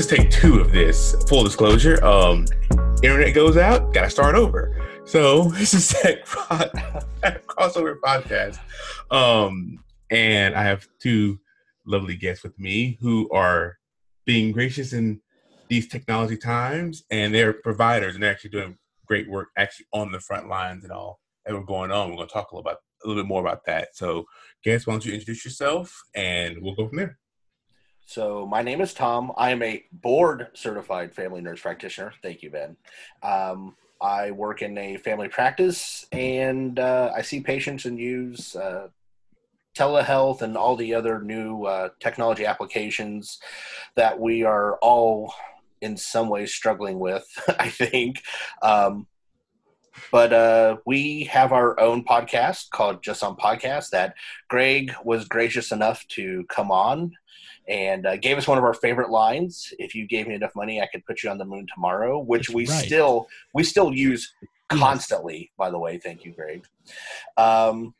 is take two of this. Full disclosure. Um, internet goes out, gotta start over. So this is Tech crossover podcast. Um, and I have two lovely guests with me who are being gracious in these technology times, and they're providers and they're actually doing great work actually on the front lines and all that were going on. We're going to talk a little about a little bit more about that. So, guys, why don't you introduce yourself, and we'll go from there. So, my name is Tom. I am a board certified family nurse practitioner. Thank you, Ben. Um, I work in a family practice, and uh, I see patients and use uh, telehealth and all the other new uh, technology applications that we are all in some ways struggling with, I think. Um, but uh, we have our own podcast called Just Some Podcast that Greg was gracious enough to come on and uh, gave us one of our favorite lines. If you gave me enough money, I could put you on the moon tomorrow, which That's we right. still we still use constantly. By the way, thank you, Greg. Um,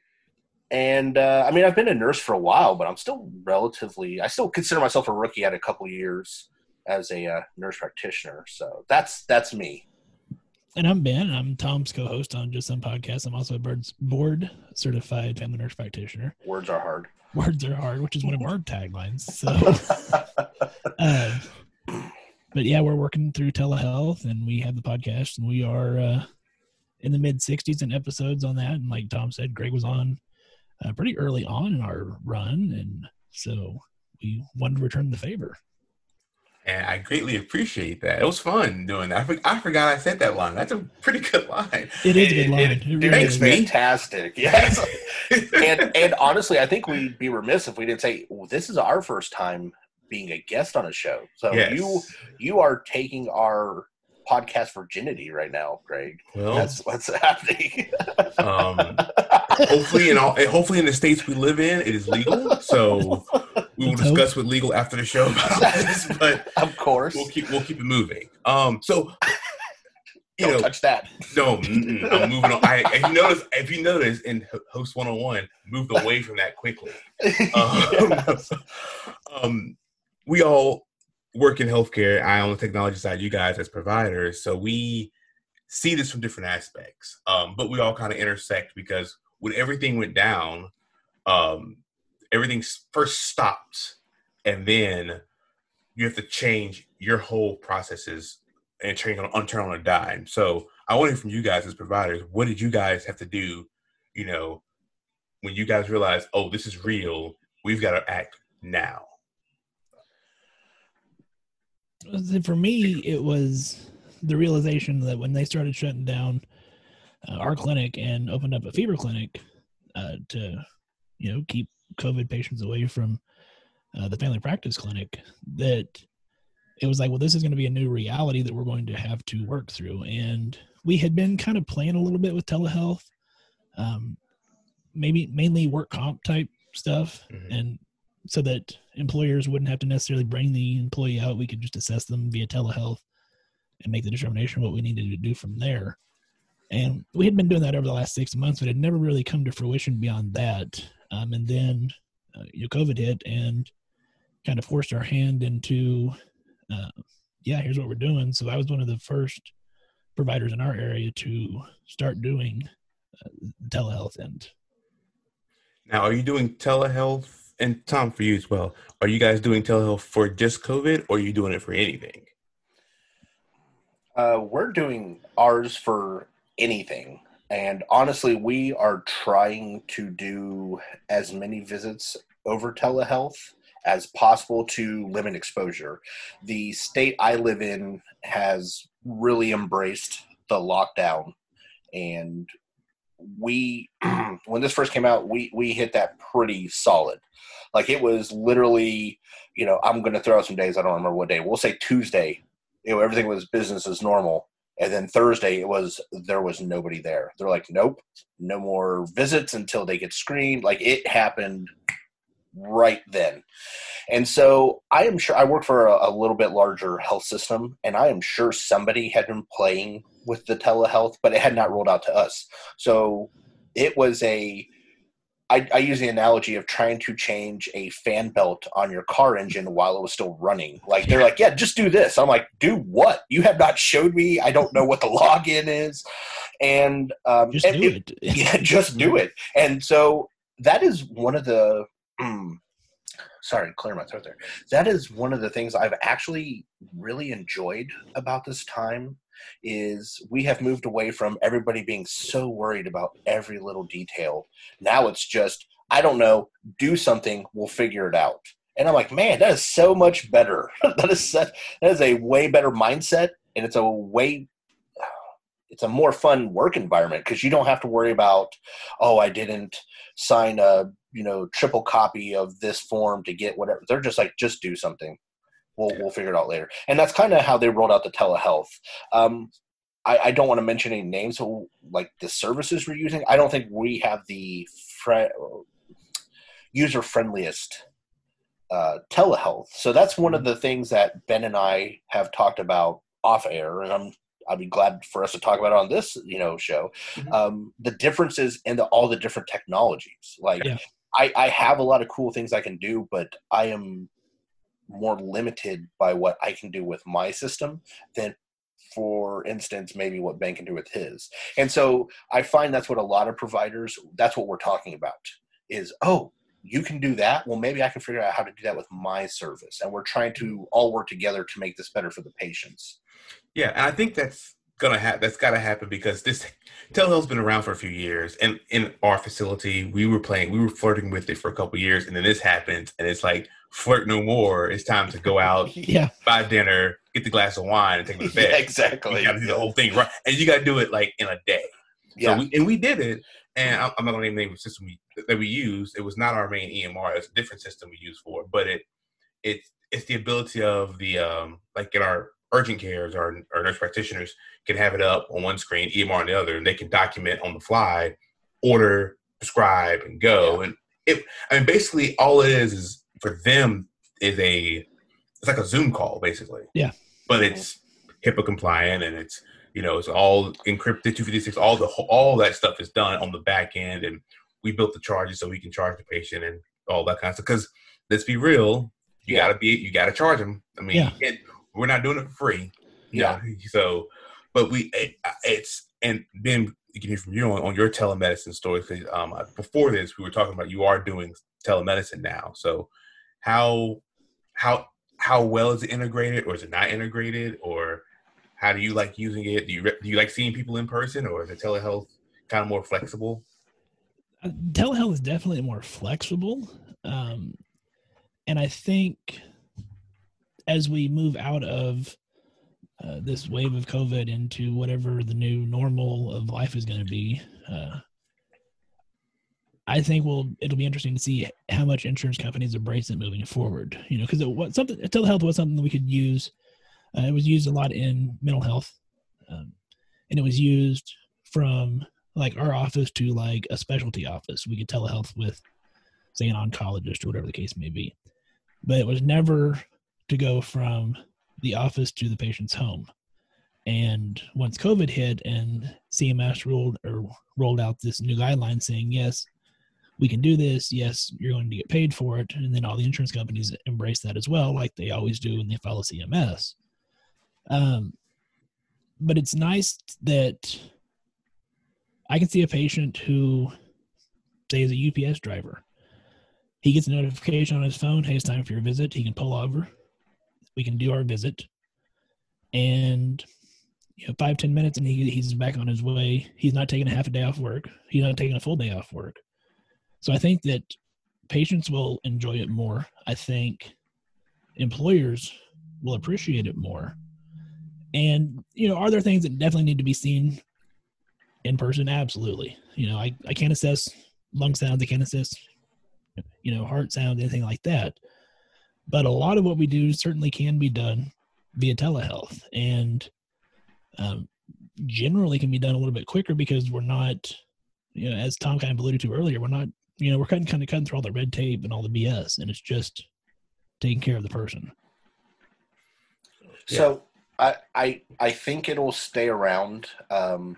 and uh, I mean, I've been a nurse for a while, but I'm still relatively. I still consider myself a rookie at a couple years as a uh, nurse practitioner. So that's that's me. And I'm Ben. I'm Tom's co-host on Just Some Podcast. I'm also a board board certified family nurse practitioner. Words are hard. Words are hard, which is one of our taglines. So, uh, but yeah, we're working through telehealth, and we have the podcast, and we are uh, in the mid 60s in episodes on that. And like Tom said, Greg was on uh, pretty early on in our run, and so we wanted to return the favor and I greatly appreciate that. It was fun doing that. I, for, I forgot I said that line. That's a pretty good line. It is a good line. It, it, it thanks, fantastic. Yes. and and honestly, I think we'd be remiss if we didn't say well, this is our first time being a guest on a show. So yes. you you are taking our podcast virginity right now, Greg. Well, that's what's happening. um, hopefully, in all, hopefully in the states we live in, it is legal. So we will discuss with legal after the show about this. But of course, we'll keep we'll keep it moving. Um, so you Don't know, touch that. No, I'm moving on. I, if you notice, if you notice in host 101, moved away from that quickly. Um, um, we all work in healthcare. I on the technology side, you guys as providers. So we see this from different aspects. Um, but we all kind of intersect because when everything went down, um, everything first stopped, and then you have to change your whole processes and change on, on turn on a dime. So I want to hear from you guys as providers. What did you guys have to do? You know, when you guys realize, oh, this is real, we've got to act now. For me, it was the realization that when they started shutting down uh, our clinic and opened up a fever clinic uh, to, you know, keep COVID patients away from uh, the family practice clinic, that it was like, well, this is going to be a new reality that we're going to have to work through. And we had been kind of playing a little bit with telehealth, um, maybe mainly work comp type stuff, mm-hmm. and so that employers wouldn't have to necessarily bring the employee out. We could just assess them via telehealth and make the determination what we needed to do from there. And we had been doing that over the last six months, but it never really come to fruition beyond that. Um, and then uh, you know, COVID hit and kind of forced our hand into, uh, yeah, here's what we're doing. So I was one of the first providers in our area to start doing uh, telehealth. And now, are you doing telehealth? And Tom, for you as well, are you guys doing telehealth for just COVID, or are you doing it for anything? Uh, we're doing ours for anything. And honestly, we are trying to do as many visits over telehealth as possible to limit exposure. The state I live in has really embraced the lockdown. And we when this first came out we we hit that pretty solid. Like it was literally you know i'm going to throw out some days i don't remember what day. We'll say tuesday you know everything was business as normal and then Thursday it was there was nobody there. They're like, nope, no more visits until they get screened. Like it happened right then. And so I am sure I work for a, a, little bit larger health system, and I am sure somebody had been playing with the telehealth, but it had not rolled out to us. So it was a I, I use the analogy of trying to change a fan belt on your car engine while it was still running. Like they're like, yeah, just do this. I'm like, do what? You have not showed me. I don't know what the login is, and um, Just and do it- it. yeah, just do it. And so that is one of the. mm, sorry, clear my throat there. That is one of the things I've actually really enjoyed about this time. Is we have moved away from everybody being so worried about every little detail. Now it's just I don't know, do something, we'll figure it out. And I'm like, man, that is so much better. that is such, that is a way better mindset, and it's a way it's a more fun work environment because you don't have to worry about oh i didn't sign a you know triple copy of this form to get whatever they're just like just do something we'll, we'll figure it out later and that's kind of how they rolled out the telehealth um, I, I don't want to mention any names so like the services we're using i don't think we have the fre- user friendliest uh, telehealth so that's one of the things that ben and i have talked about off air and i'm I'd be glad for us to talk about it on this, you know, show. Mhm. Um, the differences in the, all the different technologies. Like, Yeah. I, I have a lot of cool things I can do, but I am more limited by what I can do with my system than, for instance, maybe what Ben can do with his. And so I find that's what a lot of providers. That's what we're talking about. Is oh, you can do that. Well, maybe I can figure out how to do that with my service, and we're trying to all work together to make this better for the patients. Yeah, I think that's gonna happen. That's gotta happen because this telehealth's been around for a few years, and in our facility, we were playing, we were flirting with it for a couple years, and then this happens, and it's like flirt no more. It's time to go out, Yeah. buy dinner, get the glass of wine, and take it to Yeah, bed. exactly. You got to do the whole thing right, and you got to do it like in a day. Yeah. So we, and we did it, and I'm not gonna name the name of the system we, that we used. It was not our main EMR. It's a different system we use for, it, but it it's it's the ability of the um like in our urgent cares, or, our nurse practitioners can have it up on one screen, EMR on the other, and they can document on the fly, order, prescribe, and go. And it, I mean, basically, all it is is for them is a it's like a Zoom call, basically. Yeah. But it's HIPAA compliant and it's you know it's all encrypted 256 all the all that stuff is done on the back end and we built the charges so we can charge the patient and all that kind of stuff because let's be real you Yeah. gotta be you gotta charge them i mean Yeah. We're not doing it for free Yeah. know? so but we it, it's and then you can hear from you on, on your telemedicine story 'cause, um before this we were talking about you are doing telemedicine now so how how how well is it integrated or is it not integrated or how do you like using it do you do you like seeing people in person or is it telehealth kind of more flexible Uh, telehealth is definitely more flexible um, and i think as we move out of uh, this wave of covid into whatever the new normal of life is going to be uh, i think we'll it'll be interesting to see how much insurance companies embrace it moving forward you know because was something telehealth was something that we could use uh, it was used a lot in mental health um, and it was used from like our office to like a specialty office. We could telehealth with, say, an oncologist or whatever the case may be. But it was never to go from the office to the patient's home. And once COVID hit and CMS ruled or rolled out this new guideline saying, yes, we can do this. Yes, you're going to get paid for it. And then all the insurance companies embrace that as well, like they always do when they follow CMS. Um, but it's nice that I can see a patient who, say, is a UPS driver. He gets a notification on his phone, hey, it's time for your visit. He can pull over. We can do our visit. And you know, five, ten minutes and he, he's back on his way. He's not taking a half a day off work. He's not taking a full day off work. So I think that patients will enjoy it more. I think employers will appreciate it more. And, you know, are there things that definitely need to be seen in person? Absolutely. You know, I, I can't assess lung sounds, I can't assess, you know, heart sounds, anything like that. But a lot of what we do certainly can be done via telehealth and um, generally can be done a little bit quicker because we're not, you know, as Tom kind of alluded to earlier, we're not, you know, we're cutting, kind of cutting through all the red tape and all the BS and it's just taking care of the person. So I, I I think it'll stay around. Um,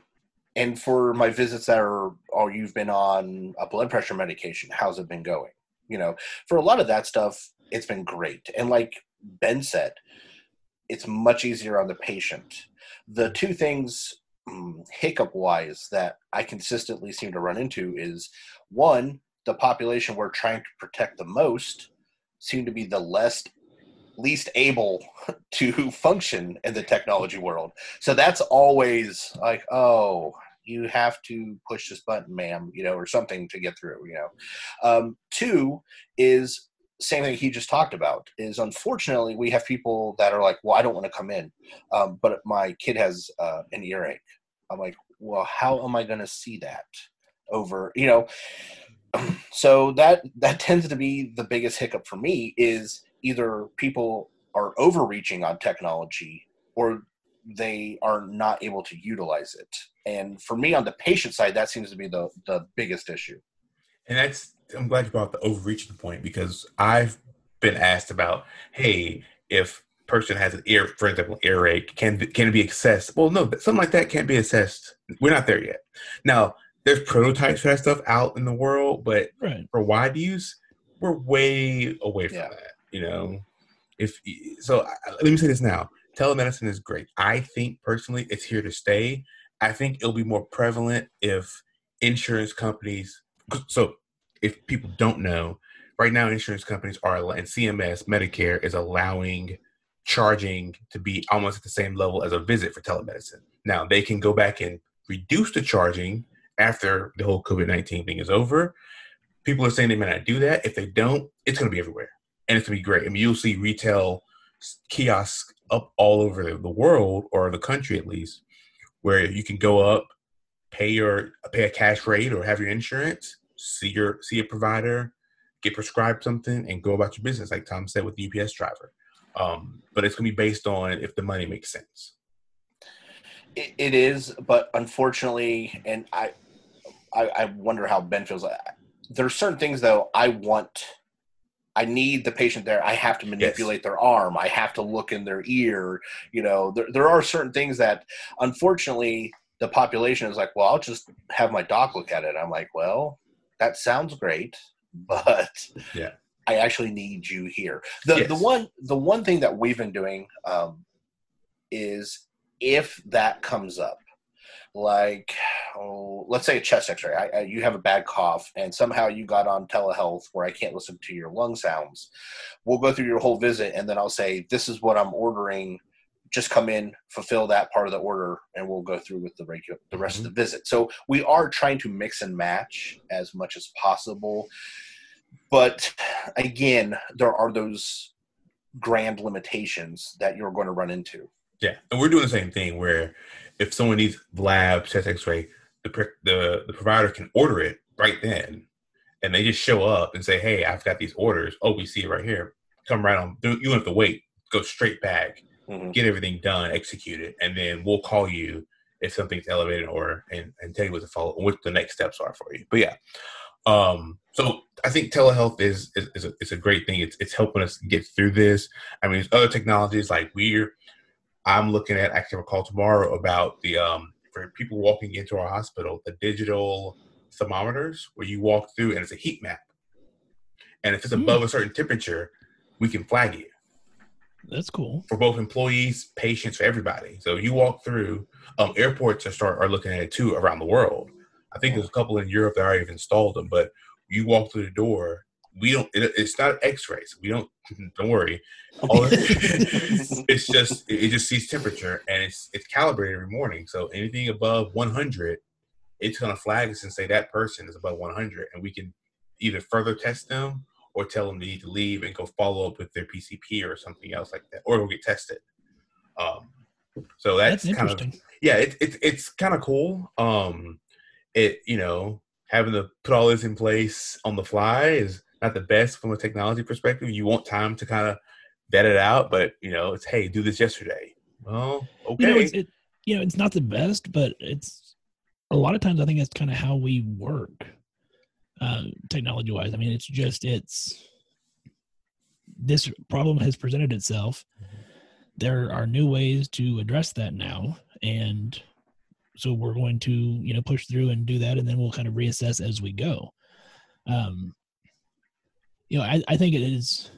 and for my visits that are, oh, you've been on a blood pressure medication. How's it been going? You know, for a lot of that stuff, it's been great. And like Ben said, it's much easier on the patient. The two things um, hiccup wise that I consistently seem to run into is one, the population we're trying to protect the most seem to be the less least able to function in the technology world. So that's always like, oh, you have to push this button, ma'am, you know, or something to get through, you know. Um, two is same thing he just talked about is unfortunately we have people that are like, well, I don't want to come in, um, but my kid has uh, an earache. I'm like, well, how am I going to see that over, you know? So that that tends to be the biggest hiccup for me is either people are overreaching on technology or they are not able to utilize it. And for me on the patient side, that seems to be the, the biggest issue. And that's, I'm glad you brought the overreaching point because I've been asked about, hey, if person has an ear, for example, earache, can can it be assessed? Well, no, something like that can't be assessed. We're not there yet. Now, there's prototypes for that stuff out in the world, but right. for wide use, we're way away from Yeah. that. You know, if so, let me say this now: telemedicine is great. I think personally, it's here to stay. I think it'll be more prevalent if insurance companies. So, if people don't know, right now, insurance companies are and CMS, Medicare is allowing charging to be almost at the same level as a visit for telemedicine. Now they can go back and reduce the charging after the whole COVID nineteen thing is over. People are saying they may not do that. If they don't, it's going to be everywhere, and it's going to be great. I mean, you'll see retail kiosks up all over the world or the country at least, where you can go up, pay your pay a cash rate or have your insurance, see your see a provider, get prescribed something, and go about your business. Like Tom said with the UPS driver. Um, but it's going to be based on if the money makes sense. It, it is, but unfortunately, and I, I, I wonder how Ben feels. There are certain things though I want. I need the patient there. I have to manipulate their arm. I have to look in their ear. You know, there there are certain things that, unfortunately, the population is like, well, I'll just have my doc look at it. I'm like, well, that sounds great, but Yeah. I actually need you here. The the one the one thing that we've been doing um, is if that comes up, like oh, let's say a chest X-ray, I, I, you have a bad cough, and somehow you got on telehealth where I can't listen to your lung sounds. We'll go through your whole visit, and then I'll say, "This is what I'm ordering." Just come in, fulfill that part of the order, and we'll go through with the regular the rest of the mm-hmm. visit. So we are trying to mix and match as much as possible but again there are those grand limitations that you're going to run into Yeah, and we're doing the same thing where if someone needs lab chest X-ray, the the the provider can order it right then, and they just show up and say, "Hey, I've got these orders. Oh, we see it right here. Come right on. You don't have to wait. Go straight back, Mhm. get everything done, execute it, and then we'll call you if something's elevated or and, and tell you what to follow, what the next steps are for you. But yeah, um, so I think telehealth is is, is, a, a great thing. It's it's helping us get through this. I mean, there's other technologies like we're I'm looking at actually have a call tomorrow about the um for people walking into our hospital, the digital thermometers where you walk through and it's a heat map. And if it's Hmm. above a certain temperature, we can flag you That's cool. for both employees, patients, for everybody. So you walk through. Um, airports are start are looking at it too around the world. I think there's a couple in Europe that already have installed them. But you walk through the door, we don't. It, it's not X-rays. We don't. Don't worry. It- it's just it just sees temperature and it's it's calibrated every morning. So anything above 100, it's gonna flag us and say that person is above 100, and we can either further test them or tell them they need to leave and go follow up with their PCP or something else like that, or go get tested. Um, so that's, That's kind of interesting. yeah, it, it, it's kind of cool. Um, it you know having to put all this in place on the fly is not the best from a technology perspective. You want time to kind of vet it out, but you know it's hey, do this yesterday. Well, okay, You know, it's it, you know, it's not the best, but it's a lot of times I think that's kind of how we work, uh, technology wise. I mean, it's just it's this problem has presented itself. There are new ways to address that now, and so we're going to you know push through and do that and then we'll kind of reassess as we go um you know i, I think it is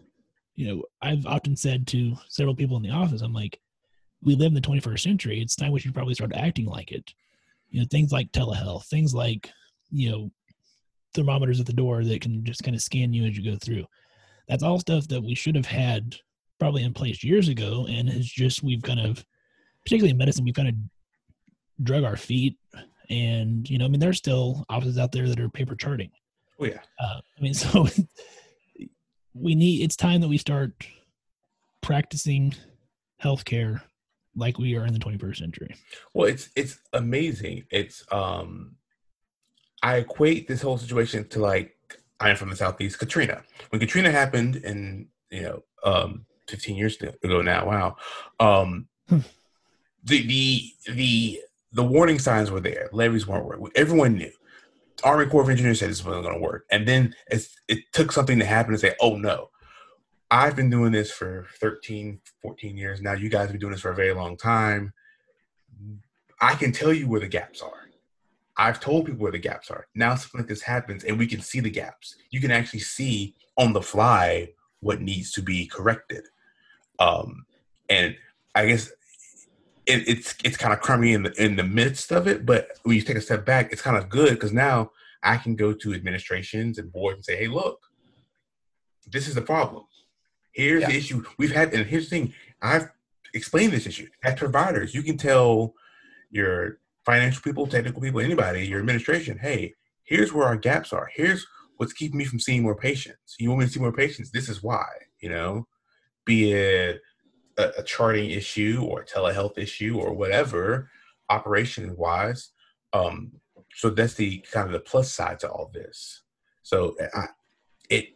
you know i've often said to several people in the office i'm like we live in the 21st century it's time we should probably start acting like it you know things like telehealth things like you know thermometers at the door that can just kind of scan you as you go through that's all stuff that we should have had probably in place years ago and it's just we've kind of particularly in medicine we've kind of drug our feet and you know i mean there's still offices out there that are paper charting Oh yeah. uh, i mean so we need it's time that we start practicing healthcare like we are in the 21st century Well, it's it's amazing. It's um, I equate this whole situation to like I'm from the southeast, Katrina. When Katrina happened, and you know, um, 15 years ago now. Wow. Um, Hmm. the the the the warning signs were there. Levees weren't working. Everyone knew. Army Corps of Engineers said this wasn't going to work, and then it's, it took something to happen to say, "Oh no." I've been doing this for 13, 14 years now. You guys have been doing this for a very long time. I can tell you where the gaps are. I've told people where the gaps are. Now something like this happens and we can see the gaps. You can actually see on the fly what needs to be corrected. Um, and I guess it, it's it's kind of crummy in the in the midst of it, but when you take a step back, it's kind of good because now I can go to administrations and boards and say, "Hey, look, this is the problem. Here's Yeah. the issue we've had, and here's the thing: I've explained this issue as providers. You can tell your financial people, technical people, anybody, your administration, hey, here's where our gaps are. Here's what's keeping me from seeing more patients. You want me to see more patients? This is why. You know, be it a, a charting issue or telehealth issue or whatever, operation wise. Um, so that's the kind of the plus side to all this. So I, it,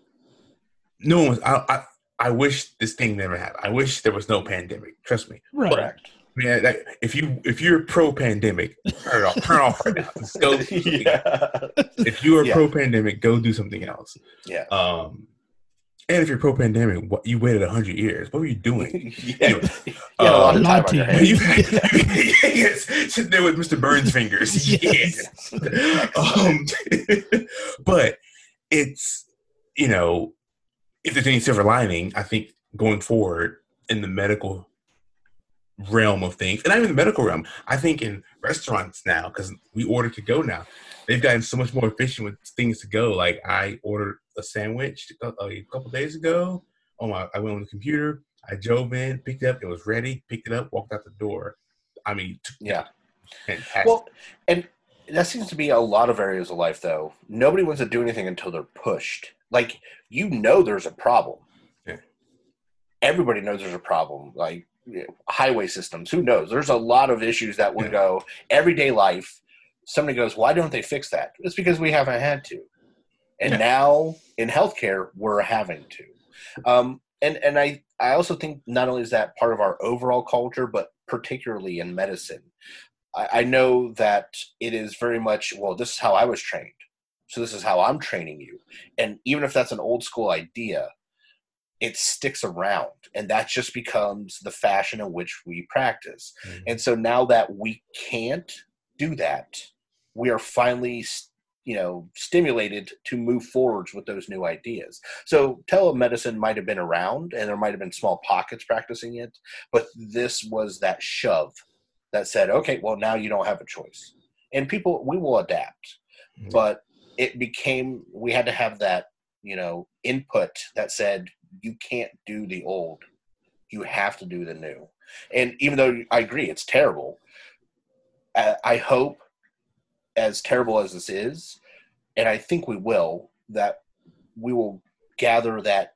no one was. I, I, I wish this thing never happened. I wish there was no pandemic. Trust me. right Correct. Man, like, if you if you're pro pandemic, turn off. Turn off right now. Let's go. do something else. yeah. If you are Yeah. pro pandemic, go do something else. Yeah. Um, and if you're pro pandemic, what you waited hundred years. What were you doing? yeah. Anyway, You had a lot of time on your to- hands. you, yes, sitting there with Mr. Burns' fingers. Yes. Yeah. um, but it's you know, if there's any silver lining, I think going forward in the medical realm of things, and not even the medical realm, I think in restaurants now, because we order to go now, they've gotten so much more efficient with things to go. Like I ordered a sandwich a, a couple days ago. Oh my! I went on the computer. I drove in, picked it up. It was ready. Picked it up, walked out the door. I mean, Yeah. fantastic. Well, and that seems to be a lot of areas of life, though. Nobody wants to do anything until they're pushed. Like, you know, there's a problem. Yeah. Everybody knows there's a problem. Like, highway systems, who knows? There's a lot of issues that would go everyday life. Somebody goes, why don't they fix that? It's because we haven't had to. And Yeah. now in healthcare, we're having to. Um, and and I, I also think not only is that part of our overall culture, but particularly in medicine. I, I know that it is very much, well, this is how I was trained. So this is how I'm training you. And even if that's an old school idea, it sticks around. And that just becomes the fashion in which we practice. Mhm. And so now that we can't do that, we are finally, you know, stimulated to move forwards with those new ideas. So telemedicine might have been around and there might have been small pockets practicing it, but this was that shove that said, okay, well, now you don't have a choice. And people, we will adapt. Mhm. But it became, we had to have that, you know, input that said, you can't do the old, you have to do the new. And even though I agree, it's terrible, I, I hope, as terrible as this is, and I think we will, that we will gather that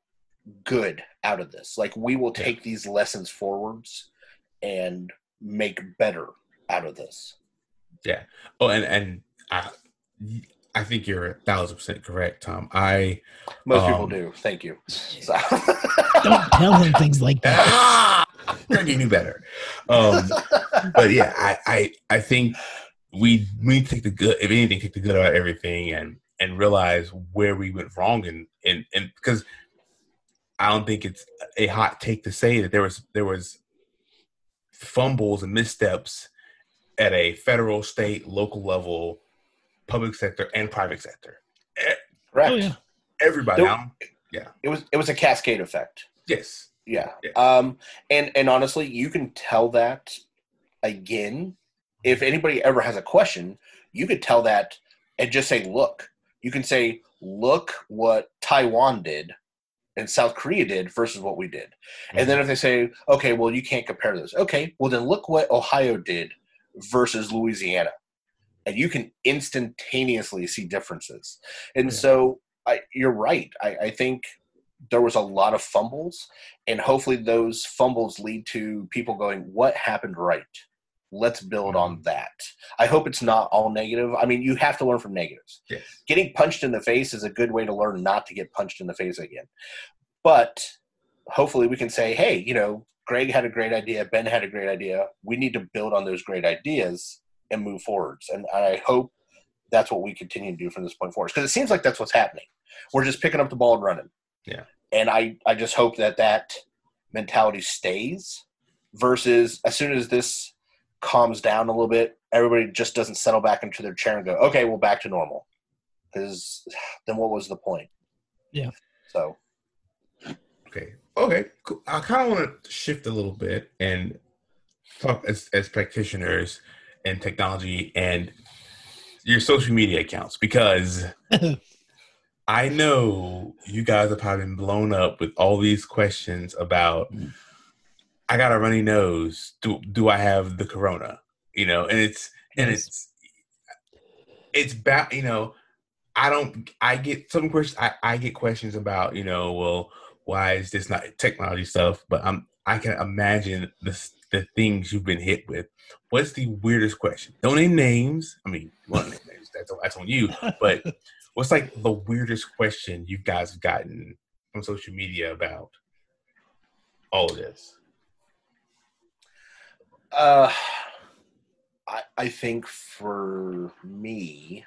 good out of this. Like we will take these lessons forwards and make better out of this. Yeah. Oh, and and I, I think you're a thousand percent correct, Tom. I Most people Um, do. Thank you. So- don't tell him things like that ah, I knew better. Um, but yeah, I, I I think we we need to take the good, if anything, take the good out of everything and and realize where we went wrong and and and because I don't think it's a hot take to say that there was there was fumbles and missteps at a federal, state, local level, public sector, and private sector. Correct. Oh yeah. Everybody. Nope. I'm- It was it was a cascade effect. yes. Yeah. Yeah. Um and and honestly, you can tell that again if anybody ever has a question, you could tell that and just say look. You can say look what Taiwan did and South Korea did versus what we did. And then if they say, okay, well you can't compare those. Okay, well then look what Ohio did versus Louisiana. And you can instantaneously see differences. And Yeah. so I, you're right. I, I think there was a lot of fumbles, and hopefully those fumbles lead to people going, "What happened right? Let's build on mm-hmm. that." I hope it's not all negative. I mean, you have to learn from negatives. Yes. Getting punched in the face is a good way to learn not to get punched in the face again. But hopefully, we can say, "Hey, you know, Greg had a great idea. Ben had a great idea. We need to build on those great ideas and move forwards." And I hope that's what we continue to do from this point forward because it seems like that's what's happening. We're just picking up the ball and running. Yeah. And I, I just hope that that mentality stays versus as soon as this calms down a little bit, everybody just doesn't settle back into their chair and go, okay, well, back to normal. Because then what was the point? Yeah. So, Okay. Okay. Cool. I kind of want to shift a little bit and talk as, as practitioners and technology and your social media accounts because I know you guys have probably been blown up with all these questions about mm. I got a runny nose. Do do I have the corona? You know, and it's and it's it's bad. You know, I don't. I get some questions. I, I get questions about you know, well, why is this not technology stuff? But I'm I can imagine the s- the things you've been hit with. What's the weirdest question? Don't name names. I mean, you want name names? That's that's on you. But what's like the weirdest question you guys have gotten from social media about all of this? uh, I, I think for me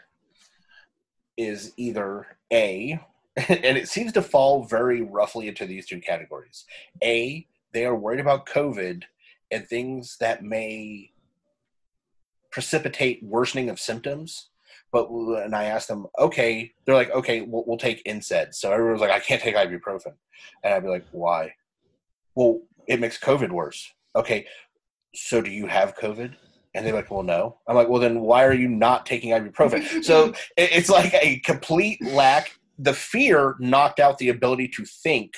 is either A, and it seems to fall very roughly into these two categories. A, they are worried about COVID and things that may precipitate worsening of symptoms. But and I asked them, okay, they're like, okay, we'll, we'll take NSAIDs. So everyone's like, I can't take ibuprofen. And I'd be like, why? Well, it makes COVID worse. Okay, so do you have COVID? And they're like, well, no. I'm like, well, then why are you not taking ibuprofen? so it- it's like a complete lack. The fear knocked out the ability to think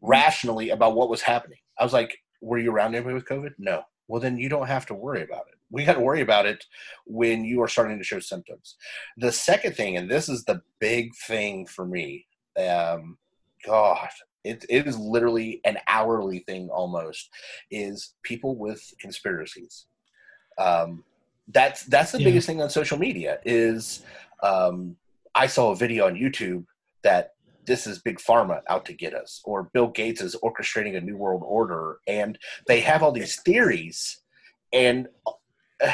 rationally about what was happening. I was like, were you around anybody with COVID? No. Well, then you don't have to worry about it. We got to worry about it when you are starting to show symptoms. The second thing, and this is the big thing for me, um, God, it, it is literally an hourly thing almost, is people with conspiracies. Um, that's that's the Yeah. biggest thing on social media is um, I saw a video on YouTube that this is big pharma out to get us, or Bill Gates is orchestrating a new world order, and they have all these theories, and uh,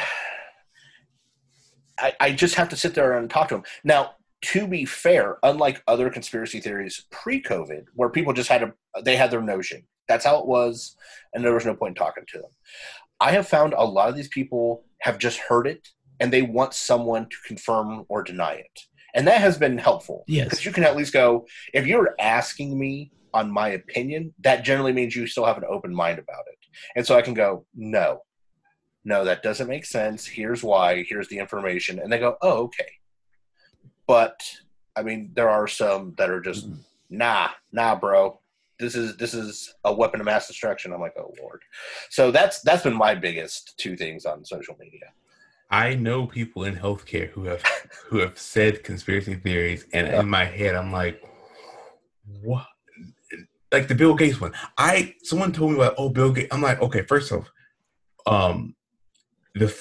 I, I just have to sit there and talk to them. Now, to be fair, unlike other conspiracy theories pre-COVID, where people just had a they had their notion, that's how it was, and there was no point in talking to them. I have found a lot of these people have just heard it, and they want someone to confirm or deny it and that has been helpful. Yes. because you can at least go if you're asking me on my opinion that generally means you still have an open mind about it. And so i can go no. No that doesn't make sense. Here's why. Here's the information. And they go oh okay. But i mean there are some that are just mm-hmm. nah nah bro. This is this is a weapon of mass destruction. I'm like oh lord. So that's that's been my biggest two things on social media I know people in healthcare who have who have said conspiracy theories, and Yeah. in my head, I'm like, what? Like the Bill Gates one. I someone told me about oh Bill Gates. I'm like, okay, first off, um, the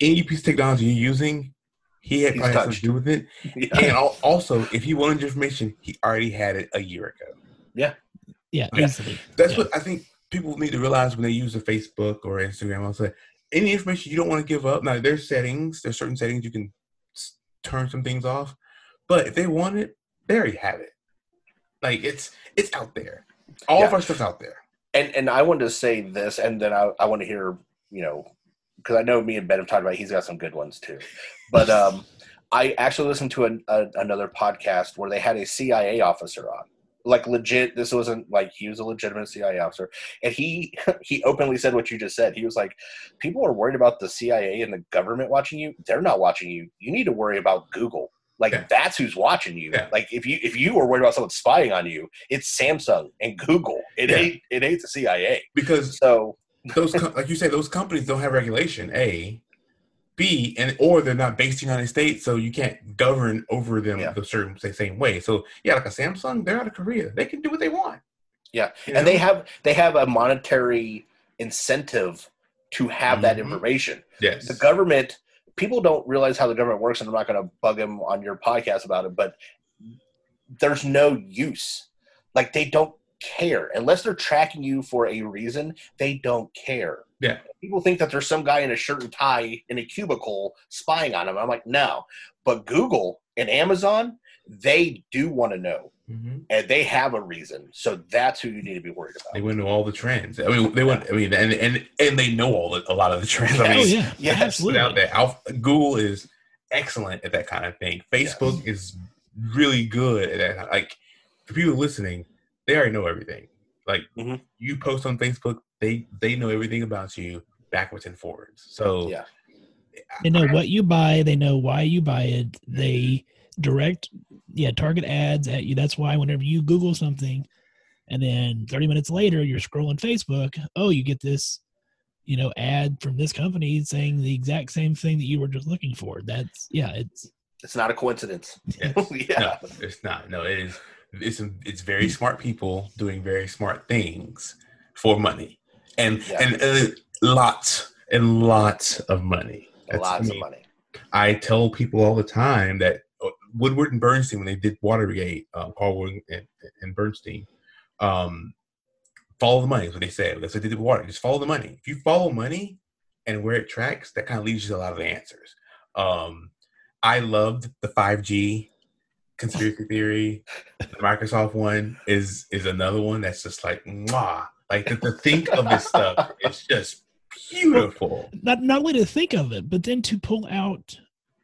any piece of technology you're using, he had He's probably something to do with it. And also, if he wanted information, he already had it a year ago. Yeah, Yeah. easily. That's Yeah. what I think people need to realize when they use a Facebook or Instagram. I'll say any information you don't want to give up. Now there's settings, there's certain settings you can s- turn some things off, but if they want it, they already have it. Like it's it's out there. All of our stuff's out there. and and I wanted to say this, and then I, I want to hear you know because I know me and Ben have talked about. It, he's got some good ones too, but um, I actually listened to an, a, another podcast where they had a CIA officer on, like legit. This wasn't like he was a legitimate CIA officer, and he he openly said what you just said. He was like, "People are worried about the CIA and the government watching you. They're not watching you. You need to worry about Google." Like Yeah. that's who's watching you. Yeah. Like if you if you are worried about someone spying on you, it's Samsung and Google. It Yeah. ain't it ain't the CIA. because So those com- like you say those companies don't have regulation a b and or they're not based in the united states so you can't govern over them Yeah. the certain say, same way so yeah like a samsung they're out of korea they can do what they want Yeah, You and they have they have a monetary incentive to have that Mhm. information. yes The government people don't realize how the government works, and I'm not going to bug them on your podcast about it, but there's no use. Like they don't care unless they're tracking you for a reason. They don't care. Yeah. People think that there's some guy in a shirt and tie in a cubicle spying on them. I'm like, no. But Google and Amazon, they do want to know, Mhm. and they have a reason. So that's who you need to be worried about. they went to all the trends i mean they went i mean and and and they know all the, a lot of the trends i Yeah. mean oh yeah, yes, absolutely. without that Alpha, google is excellent at that kind of thing facebook is really good at that like for people listening they already know everything like Mhm. you post on facebook they they know everything about you backwards and forwards so Yeah. They know what you buy. They know why you buy it. They direct, yeah, target ads at you. That's why whenever you Google something, and then 30 minutes later you're scrolling Facebook, oh, you get this, you know, ad from this company saying the exact same thing that you were just looking for. That's yeah, it's It's not a coincidence. Yes. yeah. No, it's not. No, it is. It's it's very smart people doing very smart things for money, and Yeah. and uh, lots and lots of money. That's- I Lots of money. I tell people all the time that uh, Woodward and Bernstein, when they did Watergate, um, Carl Woodward and, and Bernstein, um, follow the money is what they said. That's what they did with water. Just follow the money. If you follow money and where it tracks, that kind of leads you to a lot of the answers. Um, I loved the 5G conspiracy theory. The Microsoft one is is another one that's just like mwah. Like to, to think of this stuff, it's just beautiful. not not only to think of it, but then to pull out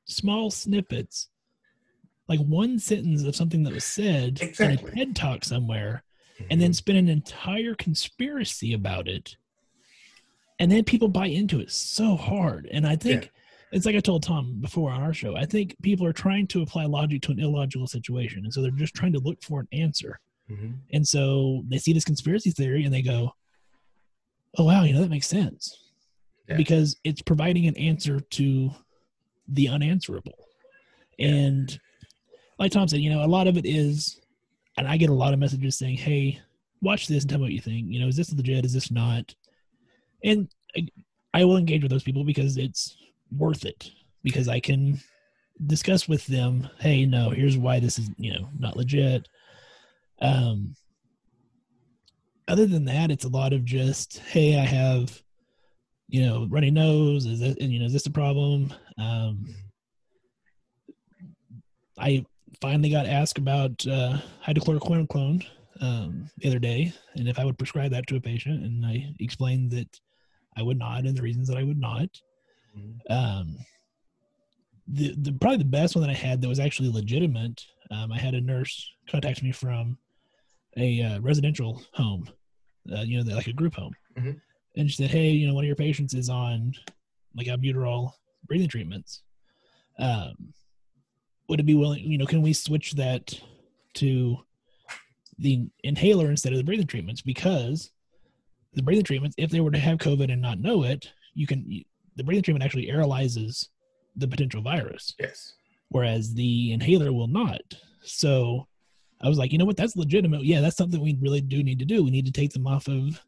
small snippets, like one sentence of something that was said in a TED talk somewhere, and then mm-hmm. spin an entire conspiracy about it and then people buy into it so hard and i think Yeah. It's like i told tom before on our show i think people are trying to apply logic to an illogical situation and so they're just trying to look for an answer Mhm. and so they see this conspiracy theory and they go oh wow you know that makes sense Yeah. because it's providing an answer to the unanswerable and like tom said you know a lot of it is and I get a lot of messages saying, "Hey, watch this and tell me what you think. You know, is this legit? Is this not?" And I, I will engage with those people because it's worth it because I can discuss with them, "Hey, no, here's why this is you know not legit." Um, other than that, it's a lot of just, "Hey, I have." You know, runny nose. Is that you know? Is this a problem? Um, I finally got asked about uh, hydrochloroquine um, the other day, and if I would prescribe that to a patient, and I explained that I would not, and the reasons that I would not. Mhm. Um, the, the probably the best one that I had that was actually legitimate. Um, I had a nurse contact me from a uh, residential home, uh, you know, like a group home, Mhm. and she said, "Hey, you know, one of your patients is on like albuterol breathing treatments. Um, would it be willing? You know, can we switch that to the inhaler instead of the breathing treatments? Because the breathing treatments, if they were to have COVID and not know it, you can the breathing treatment actually aerolizes the potential virus, Yes. whereas the inhaler will not. So I was like, you know what, that's legitimate. Yeah, that's something we really do need to do. We need to take them off of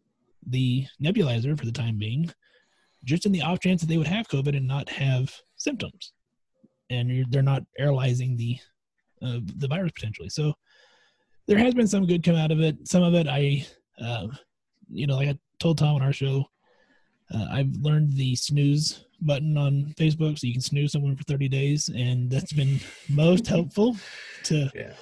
the nebulizer for the time being, just in the off chance that they would have COVID and not have symptoms, and you're, they're not aerolizing the uh, the virus potentially. So there has been some good come out of it. Some of it, I, uh, you know, like I told Tom on our show, uh, I've learned the snooze button on Facebook, so you can snooze someone for 30 days, and that's been most helpful to Yeah.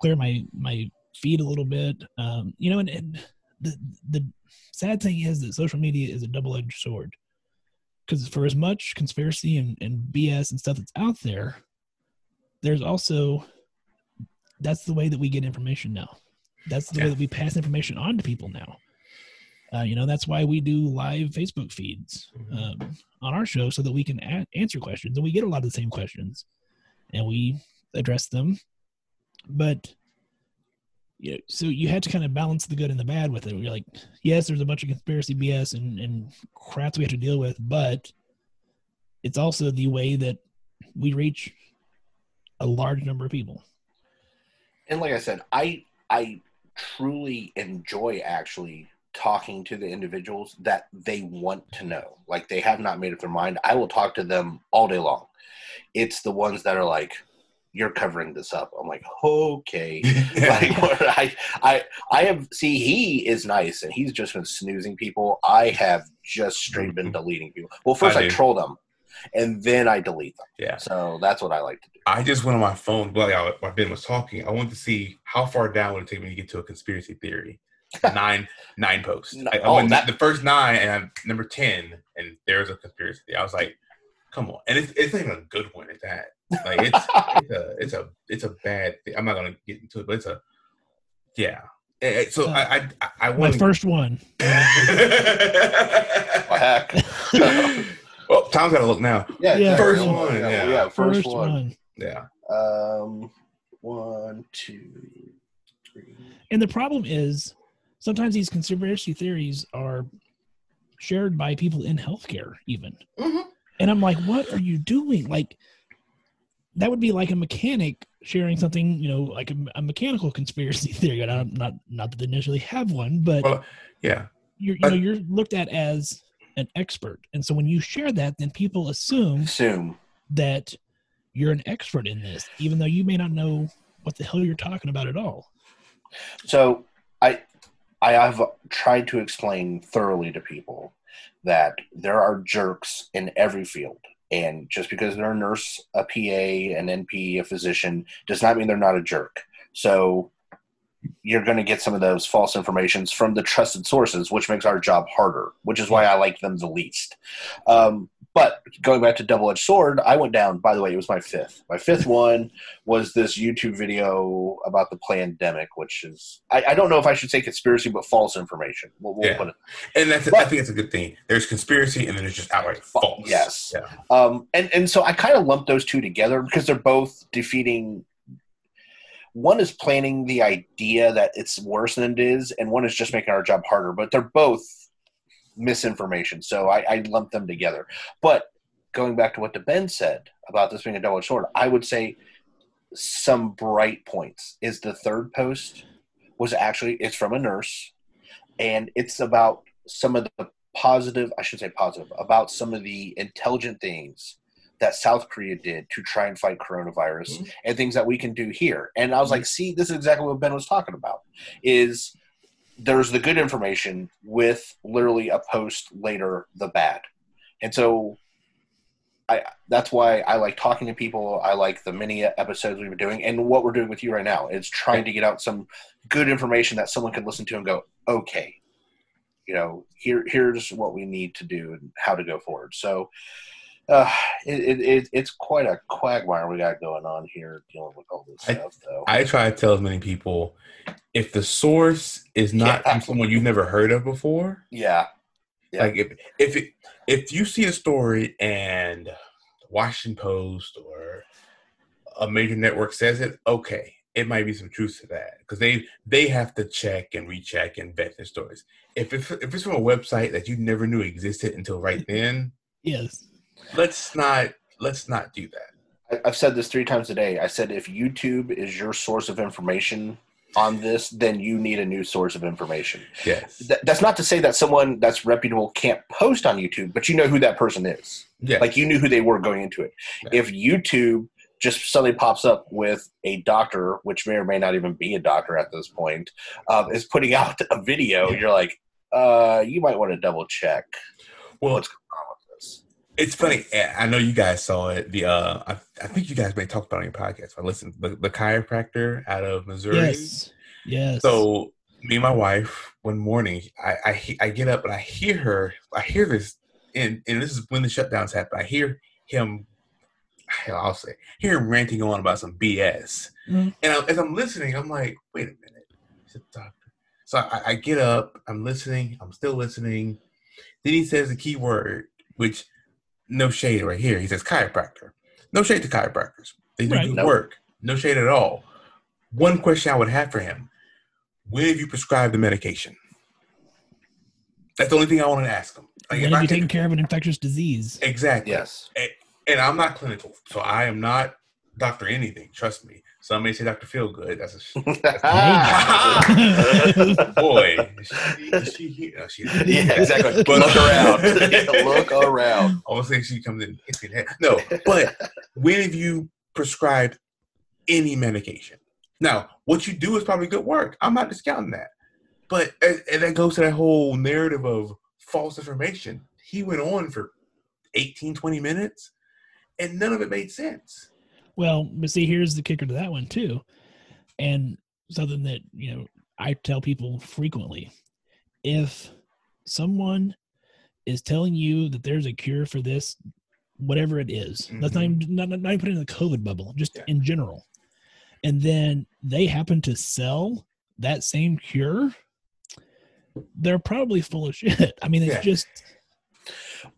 clear my my feed a little bit. Um, you know, and, and the the sad thing is that social media is a double edged sword because for as much conspiracy and, and BS and stuff that's out there, there's also that's the way that we get information now. That's the way that we pass information on to people now. Uh, you know, that's why we do live Facebook feeds Mm-hmm. um, on our show so that we can a- answer questions, and we get a lot of the same questions, and we address them. But you know, so you had to kind of balance the good and the bad with it. You're like, yes, there's a bunch of conspiracy BS and, and crap we have to deal with, but it's also the way that we reach a large number of people. and like I said, I I truly enjoy actually talking to the individuals that they want to know. Like they have not made up their mind. I will talk to them all day long. It's the ones that are like, "You're covering this up." I'm like, "Okay." like I I I have see he is nice and he's just been snoozing people. I have just straight been mm-hmm. deleting people. Well, first I I, do. troll them, and then I delete them. yeah. So that's what I like to do. I just went on my phone while Ben was talking. I wanted to see how far down would it take me to get to a conspiracy theory. nine nine posts. No- I, I oh, went that- the first nine and I'm number ten, and there's a conspiracy. I was like, come on, and it's it's not even a good one at that. Like it's it's a it's a it's a bad. Thing. I'm not gonna get into it, but it's a yeah. So Uh, I I I My first one. Heck. well, Tom's got to look now. Yeah, Yeah. exactly. First one, yeah. first, one. Yeah, Um, one, two, three. And the problem is sometimes these conspiracy theories are shared by people in healthcare, even. Mhm. And I'm like, what are you doing? Like, that would be like a mechanic sharing something, you know, like a, a mechanical conspiracy theory. And I'm not, not that they initially have one, but well, yeah. you're, you but- know, you're looked at as an expert. And so when you share that, then people assume Assume. that you're an expert in this, even though you may not know what the hell you're talking about at all. So I I have tried to explain thoroughly to people that there are jerks in every field. And just because they're a nurse, a PA, an NP, a physician, does not mean they're not a jerk. So you're going to get some of those false informations from the trusted sources, which makes our job harder, which is why I like them the least. Um, but going back to Double Edged Sword, I went down, by the way, it was my fifth. My fifth one was this YouTube video about the pandemic, which is, I, I don't know if I should say conspiracy, but false information. We'll, we'll Yeah. put it And that's I think that's a good thing. There's conspiracy, and then there's just outright false. Yes. Yeah. Um, and and so I kind of lump those two together because they're both defeating. One is planning the idea that it's worse than it is, and one is just making our job harder. But they're both misinformation, so I, I lump them together. But going back to what the Ben said about this being a double-edged sword, I would say some bright points is the third post was actually it's from a nurse, and it's about some of the positive i should say positive about some of the intelligent things that south korea did to try and fight coronavirus Mhm. and things that we can do here and i was like see this is exactly what ben was talking about is there's the good information with literally a post later the bad and so I, that's why I like talking to people. I like the mini episodes we've been doing, and what we're doing with you right now is trying to get out some good information that someone can listen to and go, okay, you know, here here's what we need to do and how to go forward. So uh, it, it, it, it's quite a quagmire we got going on here dealing with all this I- stuff, though. I try to tell as many people if the source is not Yeah. from someone you've never heard of before, yeah, Yeah. like if if it, if you see a story and the Washington Post or a major network says it, okay, it might be some truth to that because they they have to check and recheck and vet their stories. If it's, if it's from a website that you never knew existed until right then, Yes. Let's not let's not do that. I, I've said this three times a day. I said if YouTube is your source of information on this, then you need a new source of information. Yes, Th- that's not to say that someone that's reputable can't post on YouTube, but you know who that person is. yeah, Like you knew who they were going into it. If YouTube just suddenly pops up with a doctor, which may or may not even be a doctor at this point, um, is putting out a video, Yeah. you're like, uh, you might want to double check well, what's going on with this. It's funny. eh, I know you guys saw it. The uh, I, I think you guys may talk about it on your podcast. I listened. The, the chiropractor out of Missouri. Yes. Yes. So me and my wife one morning, I, I I get up and I hear her. I hear this and and this is when the shutdowns happen. I hear him. I'll say, hear him ranting on about some BS, Mhm. and I, as I'm listening, I'm like, wait a minute, he's a doctor. So I, I get up, I'm listening, I'm still listening. Then he says the key word, which no shade right here. He says chiropractor. No shade to chiropractors. They do Right. good Nope. work. No shade at all. One question I would have for him: When have you prescribed the medication? That's the only thing I want to ask him. Like, when if have you could- taken care of an infectious disease? exactly. Yes. And I'm not clinical, so I am not doctor anything. Trust me. Some may say Doctor Feel Good. That's a sh- boy. Is she, she? No, oh, she yeah, exactly. But- Look around. Look around. I was saying she comes in hits me in the head. No, but when have you prescribed any medication? Now, what you do is probably good work. I'm not discounting that. But and, and that goes to that whole narrative of false information. He went on for 18, 20 minutes and none of it made sense. Well, but see, here's the kicker to that one too, and something that you know I tell people frequently: if someone is telling you that there's a cure for this, whatever it is, let's not mm-hmm. even not, not even put it in the COVID bubble, just Yeah. in general, and then they happen to sell that same cure, they're probably full of shit. I mean, it's Yeah. just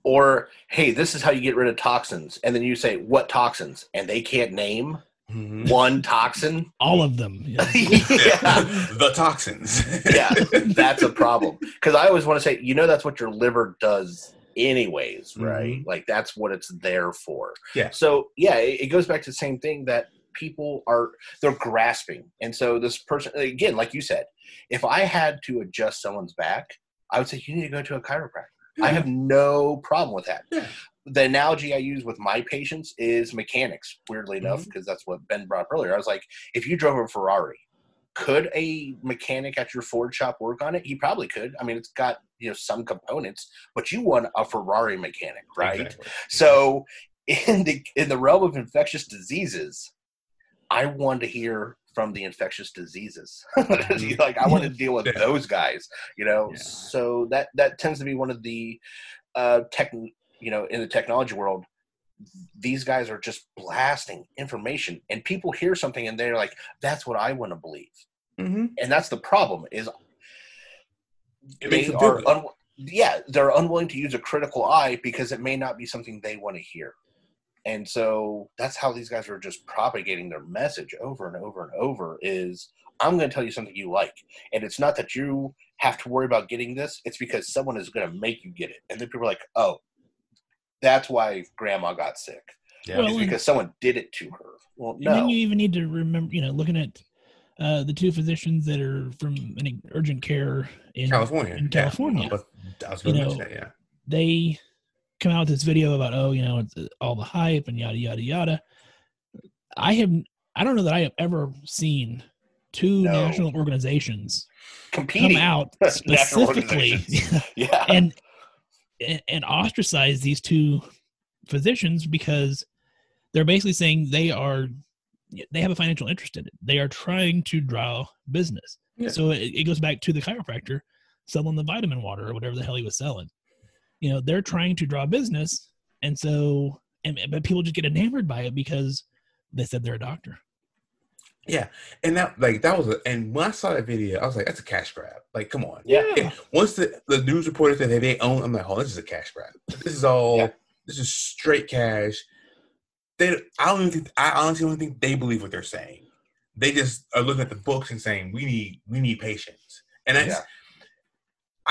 Or, hey, this is how you get rid of toxins. And then you say, what toxins? And they can't name Mhm. one toxin. all of them. you know. yeah. the toxins. Yeah, that's a problem. Because I always want to say, you know, that's what your liver does, anyways, right? Mhm. Like that's what it's there for. Yeah. So yeah, it, it goes back to the same thing that people are they're grasping, and so this person again, like you said, if I had to adjust someone's back, I would say you need to go to a chiropractor. I have no problem with that. Yeah. The analogy I use with my patients is mechanics, weirdly enough, Mm-hmm. because that's what Ben brought up earlier. I was like, if you drove a Ferrari, could a mechanic at your Ford shop work on it? He probably could. I mean, it's got you know some components, but you want a Ferrari mechanic, right? Exactly. So in the in the realm of infectious diseases, I want to hear from the infectious diseases. like I want to deal with those guys, you know. Yeah. So that that tends to be one of the uh tech you know, in the technology world, these guys are just blasting information and people hear something and they're like, that's what I want to believe. Mhm. And that's the problem is It they are un- yeah they're unwilling to use a critical eye because it may not be something they want to hear and so that's how these guys are just propagating their message over and over and over is i'm going to tell you something you like and it's not that you have to worry about getting this it's because someone is going to make you get it and then people are like oh that's why grandma got sick Yeah. Well, it's because someone did it to her well And then you even need to remember, you know, looking at uh, the two physicians that are from an urgent care in California. in yeah. California. I was, I was You going to know, mention that, yeah. They come out with this video about, oh, you know, it's uh, all the hype and yada yada yada. I have, I don't know that I have ever seen two No. national organizations competing come out specifically yeah and and- and ostracize these two physicians because they're basically saying they are they have a financial interest in it. They are trying to draw business. Yeah. So it, it goes back to the chiropractor selling the vitamin water or whatever the hell he was selling. You know, they're trying to draw business, and so and but people just get enamored by it because they said they're a doctor. Yeah, and that like that was a, and when I saw that video, I was like, that's a cash grab. Like, come on. yeah Yeah, Once the, the news reporter said that they own, I'm like, oh, this is a cash grab. This is all. Yeah. This is straight cash. They, I don't even think. I honestly don't think they believe what they're saying. They just are looking at the books and saying, we need, we need patients And that's. Yeah.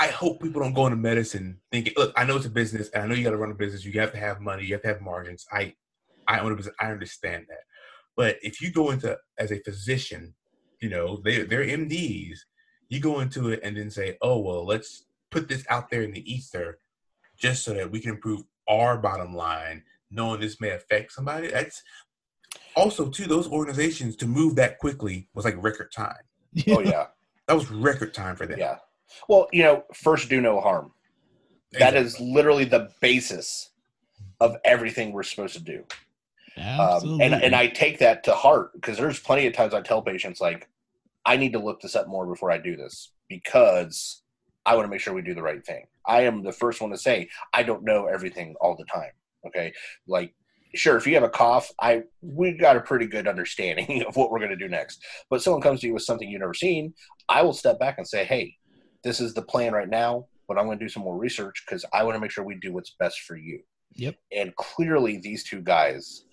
I hope people don't go into medicine thinking, look, I know it's a business, and I know you got to run a business. You have to have money. You have to have margins. I, I own a business. I understand that. But if you go into as a physician, you know, they they're MDs. You go into it and then say, oh well, let's put this out there in the ether, just so that we can improve our bottom line, knowing this may affect somebody. That's also too those organizations to move that quickly was like record time. oh yeah That was record time for them. Yeah. Well, you know, first do no harm. That is literally the basis of everything we're supposed to do. Um, and and I take that to heart because there's plenty of times I tell patients like, I need to look this up more before I do this because I want to make sure we do the right thing. I am the first one to say I don't know everything all the time. Okay, like sure if you have a cough i we've got a pretty good understanding of what we're going to do next but someone comes to you with something you've never seen i will step back and say hey this is the plan right now but i'm going to do some more research because i want to make sure we do what's best for you. Yep. and clearly these two guys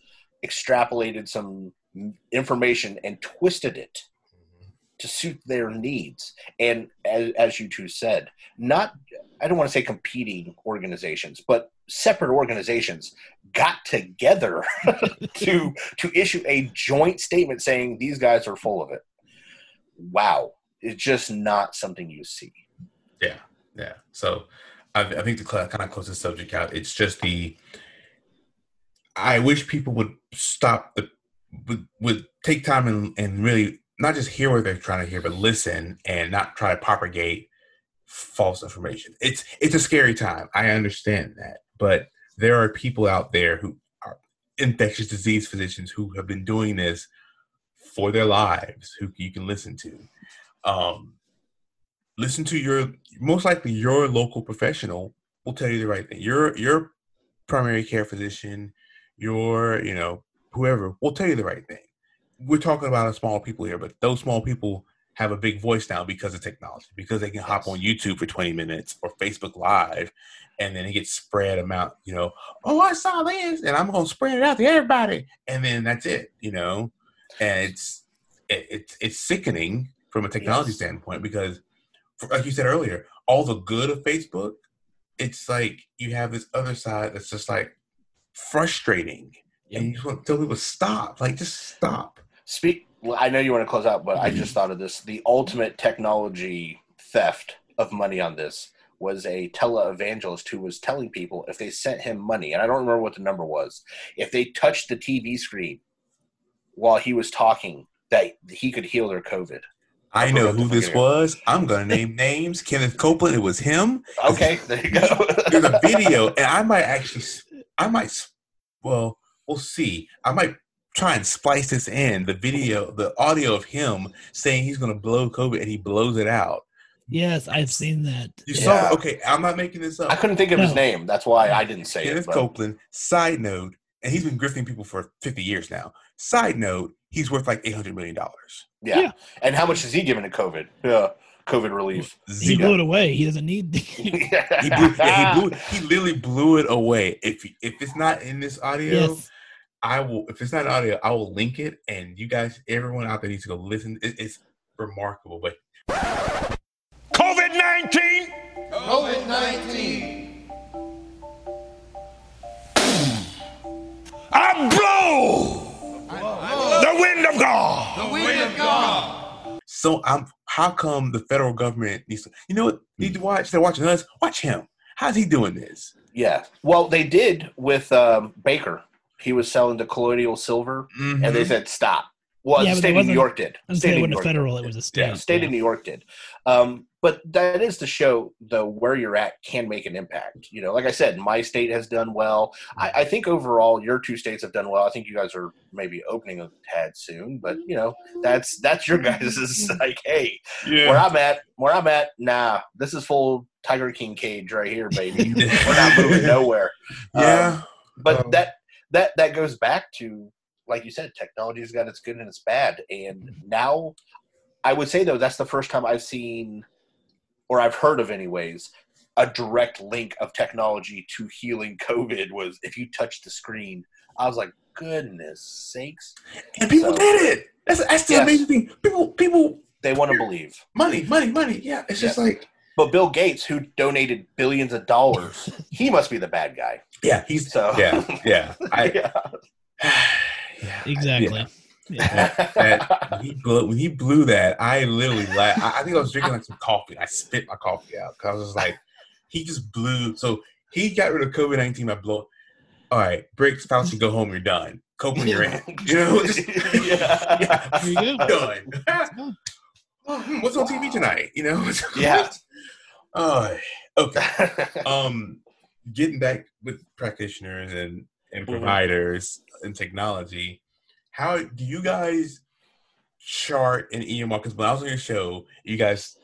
extrapolated some information and twisted it to suit their needs. And as, as you two said not i don't want to say competing organizations but separate organizations got together to to issue a joint statement saying these guys are full of it. Wow it's just not something you see Yeah, yeah. So I, I think cl- kind of close the subject out, it's just the. I wish people would stop the would, would take time and, and really not just hear what they're trying to hear, but listen and not try to propagate false information. It's it's a scary time. I understand that, but there are people out there who are infectious disease physicians who have been doing this for their lives, who you can listen to. Um, listen to your most likely your local professional will tell you the right thing. Your your primary care physician, your you know whoever will tell you the right thing. We're talking about a small people here, but those small people have a big voice now because of technology, because they can hop on YouTube for 20 minutes or Facebook Live, and then it gets spread amount, you know, oh, I saw this, and I'm gonna spread it out to everybody, and then that's it, you know, and it's it, it's it's sickening from a technology Yes. standpoint because, for- like you said earlier, all the good of Facebook, it's like you have this other side that's just like frustrating, and you just want to tell people stop, like just stop. Speak. Well, I know you want to close out, but I just mm-hmm. thought of this. The ultimate technology theft of money on this was a televangelist who was telling people if they sent him money, and I don't remember what the number was, if they touched the TV screen while he was talking, that he could heal their COVID. I know who this was. I'm gonna name names. Kenneth Copeland. It was him. Okay, there you go. There's a video, and I might actually, I might, well, we'll see. I might try and splice this in the video, the audio of him saying he's gonna blow COVID, and he blows it out. Yes, I've seen that. You Yeah. saw? Okay, I'm not making this up. I couldn't think of his name. That's why I didn't say Kenneth it. but- Copeland. Side note, and he's been grifting people for 50 years now. Side note, he's worth like 800 million dollars. Yeah. Yeah. And how much has he given to COVID? Yeah, COVID relief. He Zero. blew it away. He doesn't need. He blew, yeah, he blew. He literally blew it away. If if it's not in this audio, yes. I will. If it's not audio, I will link it, and you guys, everyone out there needs to go listen. It, it's remarkable. But COVID 19? COVID 19. I blow the wind of God. The wind of God. so I'm. How come the federal government needs to? You know what? Need to watch. They're watching us. Watch him. How's he doing this? Yeah. Well, they did with um, Bakker. He was selling the colloidal silver, and they Mhm. said stop. Well, Yeah, the state of New York did. I was State of it wasn't New York federal. It was a state. Yeah, state of New York did. Um, but that is to show though where you're at can make an impact. You know, like I said, my state has done well. I, I think overall your two states have done well. I think you guys are maybe opening a tad soon, but you know, that's that's your guys' is like, hey, where I'm at, where I'm at, nah, this is full Tiger King cage right here, baby. We're not moving nowhere. yeah. But Um, that that that goes back to like you said, technology's got its good and its bad. And now I would say though that's the first time I've seen or I've heard of anyways, a direct link of technology to healing COVID was if you touch the screen. I was like, goodness sakes. and people so- did it. That's that's the Yes. amazing thing. People, people, They want to believe. money, money, money. Yeah, it's just like But Bill Gates, who donated billions of dollars, he must be the bad guy. yeah, he's So yeah, yeah. I, yeah. yeah. Exactly. That, that when he blew when he blew that, I literally laughed. I, I think I was drinking like some coffee. I spit my coffee out because I was like, he just blew. So he got rid of COVID nineteen by blowing. All right, Birx, Fauci, go home. You're done. Copeland, you're in. You know, just, Yeah. yeah, you go. done. go. Oh, hmm, What's on TV tonight? You know? Yeah. Oh, okay. um getting back with practitioners and and Mhm. providers and technology how do you guys chart an emr because when i was on your show you guys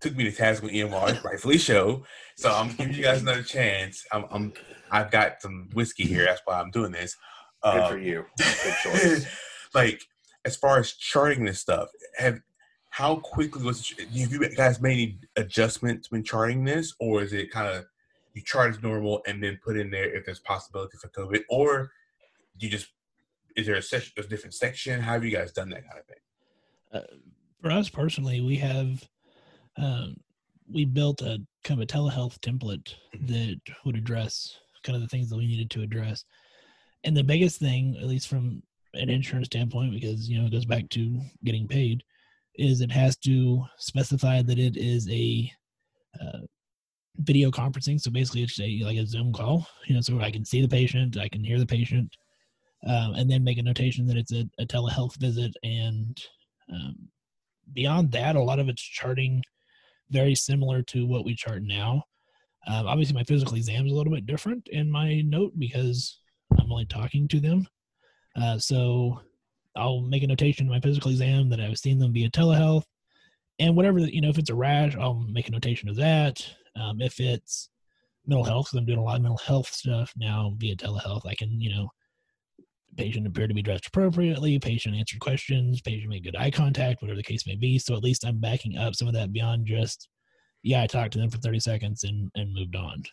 took me to task with EMR, rightfully so. So I'm giving you guys another chance. I'm, I'm I've got some whiskey here. That's why I'm doing this. Good Uh, for you. Good choice. like as far as charting this stuff, have how quickly was have you guys made any adjustments when charting this, or is it kind of you chart as normal and then put in there if there's possibility for COVID, or you just is there a section, a different section? How have you guys done that kind of thing? for us personally, we have um, we built a kind of a telehealth template that would address kind of the things that we needed to address. And the biggest thing, at least from an insurance standpoint, because you know it goes back to getting paid, is it has to specify that it is a uh, video conferencing. So basically, it's a like a Zoom call. You know, so I can see the patient, I can hear the patient, um, and then make a notation that it's a, a telehealth visit and um, beyond that, a lot of it's charting very similar to what we chart now. Um, obviously, my physical exam is a little bit different in my note because I'm only talking to them. Uh, so I'll make a notation in my physical exam that I've seen them via telehealth, and whatever you know, if it's a rash, I'll make a notation of that. Um, if it's mental health, because I'm doing a lot of mental health stuff now via telehealth, I can you know patient appeared to be dressed appropriately, patient answered questions, patient made good eye contact, whatever the case may be. So at least I'm backing up some of that beyond just, yeah, I talked to them for 30 seconds and, and moved on.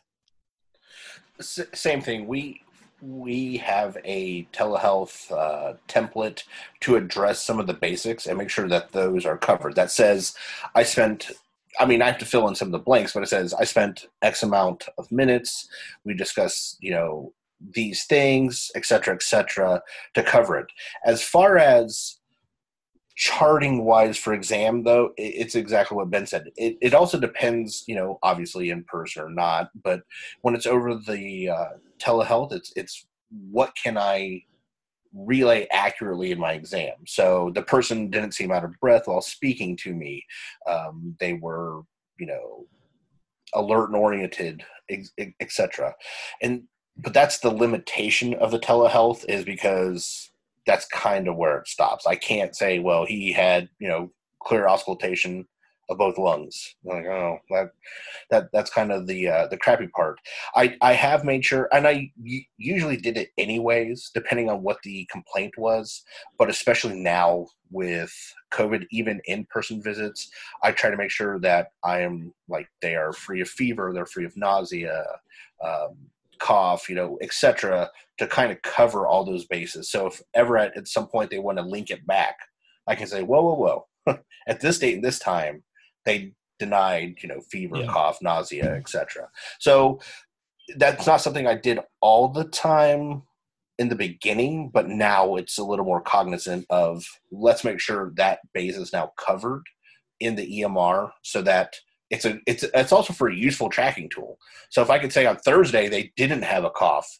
S- same thing. We we have a telehealth uh, template to address some of the basics and make sure that those are covered. That says I spent. I mean, I have to fill in some of the blanks, but it says I spent X amount of minutes. We discuss, you know, these things, et cetera, et cetera, to cover it. As far as charting wise for exam, though, it's exactly what Ben said. It, it also depends, you know, obviously in person or not, but when it's over the uh, telehealth, it's it's what can I relay accurately in my exam. So the person didn't seem out of breath while speaking to me. Um, they were, you know, alert and oriented, etc. And but that's the limitation of the telehealth is because that's kind of where it stops. I can't say, well, he had, you know, clear auscultation of both lungs. Like, oh, that that that's kind of the uh, the crappy part. I I have made sure, and I usually did it anyways, depending on what the complaint was. But especially now with COVID, even in person visits, I try to make sure that I am like they are free of fever, they're free of nausea. Um, cough, you know, etc., to kind of cover all those bases. So if ever at, at some point they want to link it back, I can say, whoa, whoa, whoa. at this date and this time, they denied, you know, fever, Yeah. cough, nausea, etc. So that's not something I did all the time in the beginning, but now it's a little more cognizant of let's make sure that base is now covered in the EMR so that it's a it's it's also for a useful tracking tool. So if I could say on Thursday they didn't have a cough,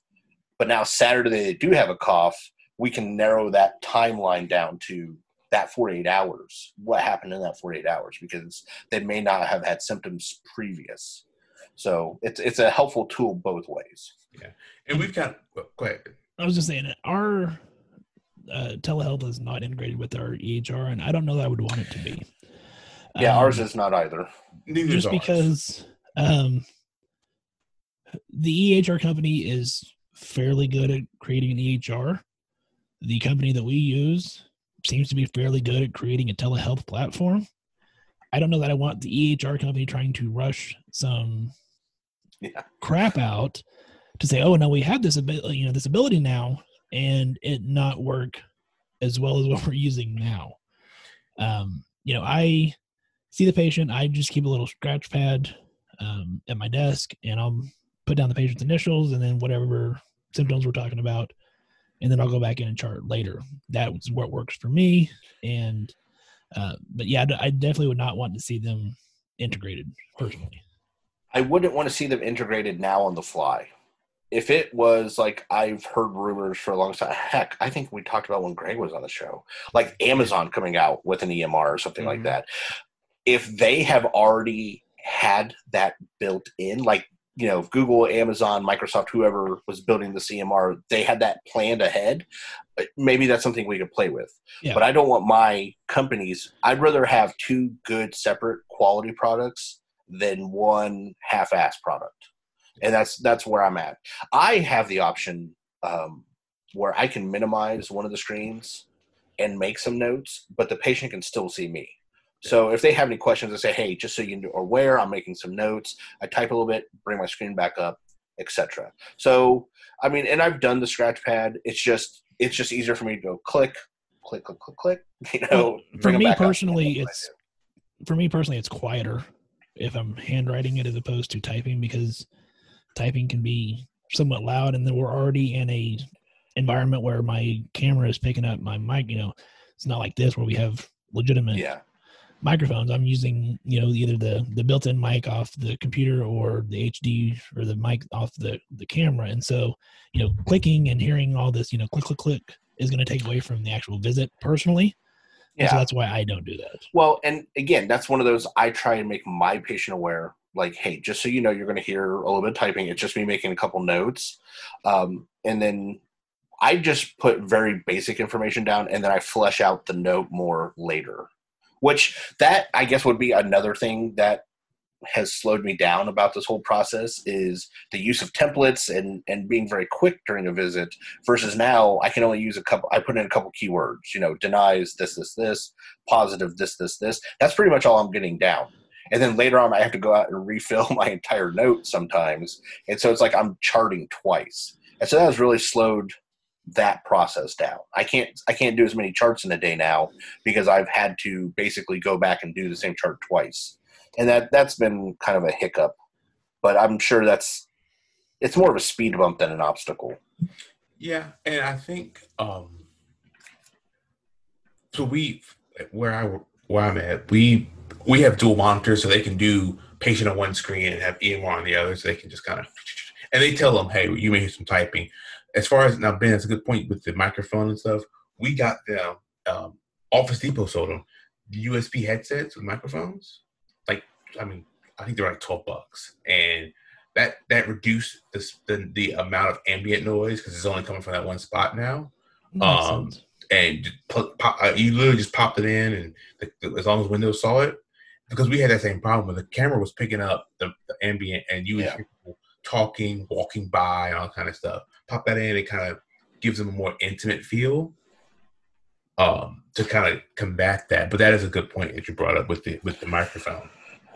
but now Saturday they do have a cough, we can narrow that timeline down to that 48 hours. What happened in that 48 hours because they may not have had symptoms previous. So it's it's a helpful tool both ways. Yeah, And we've got well, go ahead. I was just saying our uh, telehealth is not integrated with our EHR, and I don't know that I would want it to be. Yeah, Um, ours is not either. Neither just is ours. because um, the EHR company is fairly good at creating an EHR. The company that we use seems to be fairly good at creating a telehealth platform. I don't know that I want the EHR company trying to rush some Yeah. crap out to say, "Oh, no, we have this ability, you know, this ability now," and it not work as well as what we're using now. Um, you know, I see the patient, I just keep a little scratch pad um, at my desk, and I'll put down the patient's initials and then whatever symptoms we're talking about, and then I'll go back in and chart later. That's what works for me. And uh, but yeah, I definitely would not want to see them integrated personally. I wouldn't want to see them integrated now on the fly. If it was like I've heard rumors for a long time, heck, I think we talked about when Greg was on the show, like Amazon coming out with an EMR or something like Mhm. that. If they have already had that built in, like you know Google, Amazon, Microsoft, whoever was building the EMR, they had that planned ahead. Maybe that's something we could play with. Yeah. But I don't want my companies. I'd rather have two good separate quality products than one half-ass product, and that's that's where I'm at. I have the option um, where I can minimize one of the screens and make some notes, but the patient can still see me. So if they have any questions, I say, "Hey, just so you are aware, I'm making some notes." I type a little bit, bring my screen back up, etc. So I mean, and I've done the scratch pad. It's just it's just easier for me to go click, click, click, click, click. You know, Well, for me personally, it's for me personally, it's quieter if I'm handwriting it as opposed to typing because typing can be somewhat loud, and then we're already in a environment where my camera is picking up my mic. You know, it's not like this where we have legitimate yeah, microphones. I'm using, you know, either the the built-in mic off the computer or the HD or the mic off the the camera. And so, you know, clicking and hearing all this, you know, click click click is going to take away from the actual visit personally. And so yeah. that's why I don't do that. Well, and again, that's one of those I try and make my patient aware. Like, hey, just so you know, you're going to hear a little bit of typing. It's just me making a couple notes, um, and then I just put very basic information down, and then I flesh out the note more later. Which that I guess would be another thing that has slowed me down about this whole process is the use of templates and and being very quick during a visit versus now I can only use a couple I put in a couple keywords you know denies this this this positive this this this. That's pretty much all I'm getting down. And then later on I have to go out and refill my entire note sometimes. And so it's like I'm charting twice. And so that has really slowed that process down. I can't I can't do as many charts in a day now because I've had to basically go back and do the same chart twice. And that that's been kind of a hiccup but i'm sure that's it's more of a speed bump than an obstacle. Yeah, and I think um so we where I where I'm at, we we have dual monitors so they can do patient on one screen and have EMR on the other, so they can just kind of and they tell them, hey, you may hear some typing. As far as now, Ben, it's a good point with the microphone and stuff. We got them. Um, Office Depot sold them USB headsets with microphones. Like, I mean, I think they're like twelve bucks, and that that reduced the the, the amount of ambient noise because it's only coming from that one spot now. Um. And put, pop, uh, you literally just popped it in, and the, the- as long as Windows saw it, because we had that same problem. where The camera was picking up the, the ambient, and you Yeah. Talking, walking by, all kind of stuff. Pop that in, it kind of gives them a more intimate feel. Um, to kind of combat that, but that is a good point that you brought up with the with the microphone.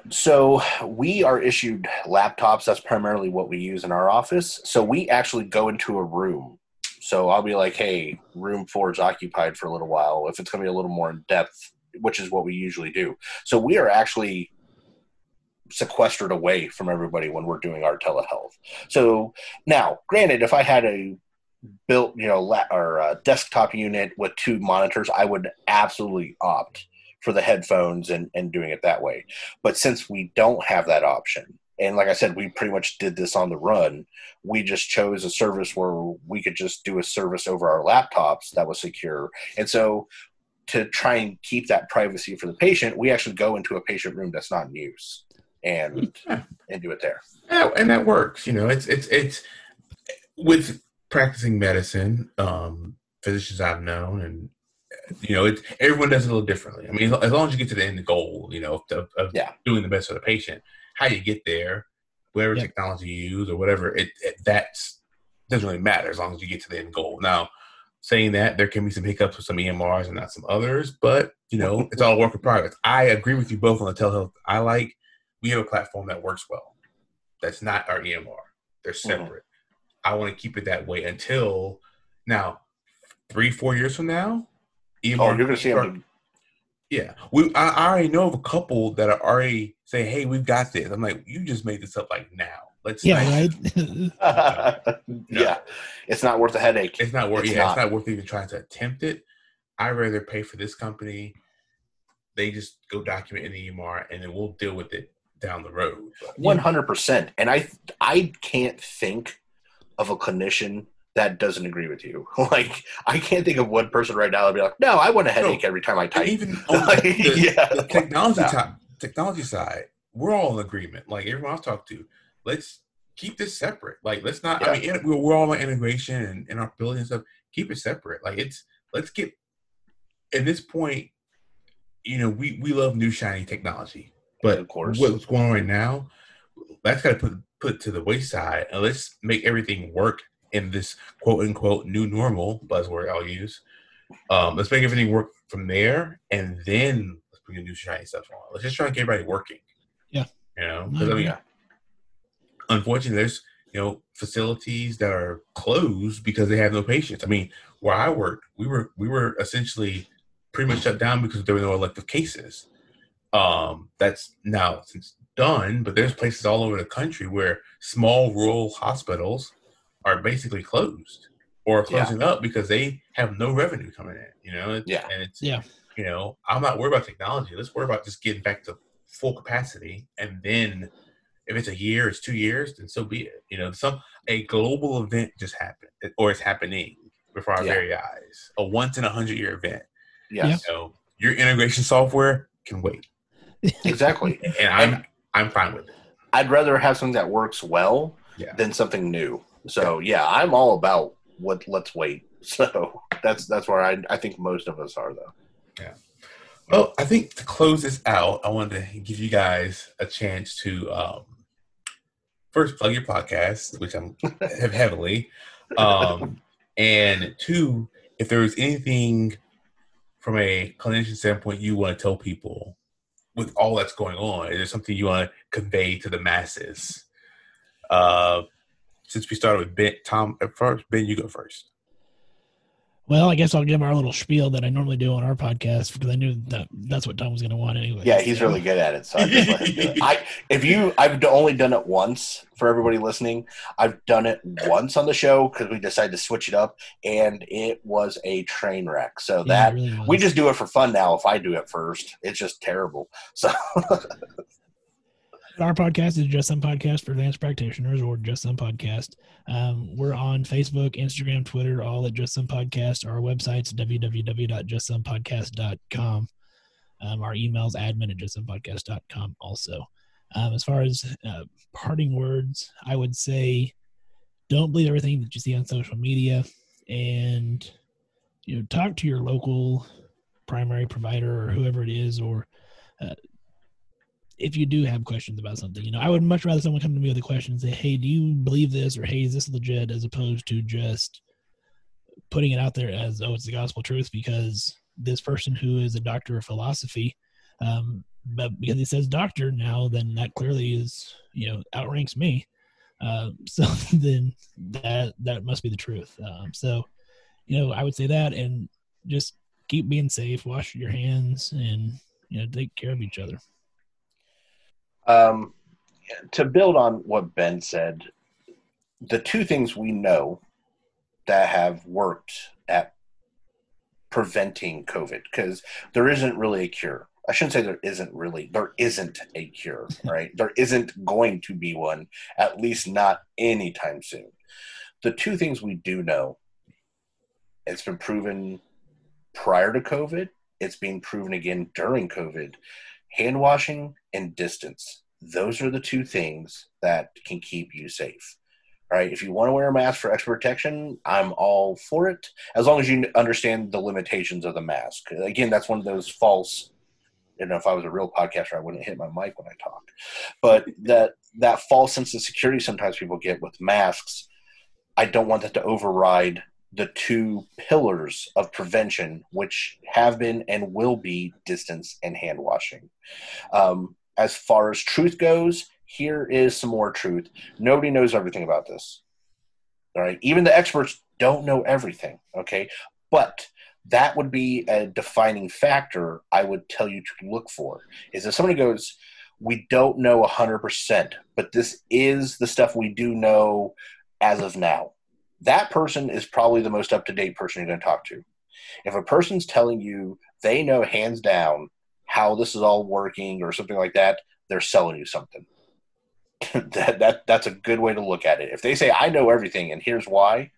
so we are issued laptops that's primarily what we use in our office so we actually go into a room so i'll be like hey room four is occupied for a little while if it's going to be a little more in depth which is what we usually do so we are actually sequestered away from everybody when we're doing our telehealth. So now granted if i had a built you know la- or a desktop unit with two monitors i would absolutely opt for the headphones and, and doing it that way. But since we don't have that option and like i said we pretty much did this on the run we just chose a service where we could just do a service over our laptops that was secure. And so to try and keep that privacy for the patient we actually go into a patient room that's not in use and and do it there Yeah, and that works. You know, it's it's it's with practicing medicine, um, physicians I've known, and you know, it's everyone does it a little differently. I mean, as long as you get to the end goal, you know, of, of Yeah. doing the best for the patient, how you get there, whatever Yeah. technology you use or whatever, it, it that's doesn't really matter as long as you get to the end goal. Now, saying that there can be some hiccups with some EMRs and not some others, but you know, it's all work in progress. I agree with you both on the telehealth. I like we have a platform that works well. That's not our EMR. They're mm-hmm. separate. I want to keep it that way until now, three, four years from now. EMR oh you're gonna see them yeah, we. I, I already know of a couple that are already saying, "Hey, we've got this." I'm like, "You just made this up like now. Let's Yeah, right. yeah it's not worth the headache It's not worth. It's yeah, not. it's not worth even trying to attempt it. I'd rather pay for this company. They just go document in the EMR, and then we'll deal with it down the road. One hundred percent. And I I can't think of a clinician that doesn't agree with you. Like I can't think of one person right now that'd be like, no, I want a headache every time I type. even Like, the, yeah, the technology like technology side, we're all in agreement. Like everyone I've talked to, let's keep this separate. Like, let's not. Yeah. I mean, we're, we're all on integration and in our building and stuff. Keep it separate. Like, it's let's get at this point. You know, we we love new shiny technology, but Of course. what's going on right now, that's got to put put to the wayside, and let's make everything work in this quote unquote new normal buzzword I'll use. Um, let's make everything work from there, and then let's bring the new shiny stuff on. Let's just try to get everybody working. Yeah. you know, I 'Cause, I mean. Yeah. unfortunately, there's you know facilities that are closed because they have no patients. I mean, where I worked, we were we were essentially pretty much shut down because there were no elective cases. Um, that's now since done, but there's places all over the country where small rural hospitals are basically closed or Yeah. closing up because they have no revenue coming in. You know, It's- Yeah. and it's Yeah. you know, I'm not worried about technology. Let's worry about just getting back to full capacity, and then if it's a year, it's two years, then so be it. You know, some a global event just happened, or it's happening before our Yeah. very eyes. A once in a hundred year event. Yeah, So your integration software can wait, Exactly. and I'm I'm fine with it. I'd rather have something that works well Yeah. than something new. So yeah, I'm all about what. Let's wait. So that's that's where I I think most of us are though. Yeah. Well, I think to close this out, I wanted to give you guys a chance to um, first plug your podcast, which I'm have heavily, um, and two, if there was anything from a clinician standpoint you want to tell people with all that's going on, is there something you want to convey to the masses? Uh, since we started with Ben, Tom at first, Ben, you go first. Well, I guess I'll give our little spiel that I normally do on our podcast because I knew that that's what Tom was going to want anyway. Yeah, he's really good at it. So I, just let him do it. I if you I've only done it once for everybody listening. I've done it once on the show because we decided to switch it up, and it was a train wreck. So Yeah, that really we just do it for fun now. If I do it first, it's just terrible. So Our podcast is Just Some Podcast for Advanced Practitioners or Just Some Podcast. Um, we're on Facebook, Instagram, Twitter, all at Just Some Podcast. Our website's www.justsomepodcast.com. Um, our email's admin at justsomepodcast.com also. Um, as far as uh, parting words, I would say don't believe everything that you see on social media and you know talk to your local primary provider or whoever it is or uh, if you do have questions about something, you know, I would much rather someone come to me with a question and say, "Hey, do you believe this?" or "Hey, is this legit?" as opposed to just putting it out there as, "Oh, it's the gospel truth," because this person who is a doctor of philosophy, um, but because he says doctor now, then that clearly is, you know, outranks me. Uh, so then that that must be the truth. Um, so, you know, I would say that, and just keep being safe, wash your hands, and you know, take care of each other. Um, to build on what Ben said, the two things we know that have worked at preventing COVID, because there isn't really a cure. I shouldn't say there isn't really, there isn't a cure, right? there isn't going to be one, at least not anytime soon. The two things we do know, it's been proven prior to COVID, it's being proven again during COVID hand washing and distance. Those are the two things that can keep you safe. All right. If you want to wear a mask for extra protection, I'm all for it, as long as you understand the limitations of the mask. Again, that's one of those false. You know, if I was a real podcaster, I wouldn't hit my mic when I talk. But that that false sense of security sometimes people get with masks, I don't want that to override the two pillars of prevention, which have been and will be distance and hand washing. Um, as far as truth goes, here is some more truth. Nobody knows everything about this. All right. Even the experts don't know everything. Okay. But that would be a defining factor I would tell you to look for. Is if somebody goes, we don't know 100%, but this is the stuff we do know as of now. That person is probably the most up to date person you're going to talk to. If a person's telling you they know hands down how this is all working or something like that, they're selling you something. that, that that's a good way to look at it. If they say I know everything and here's why,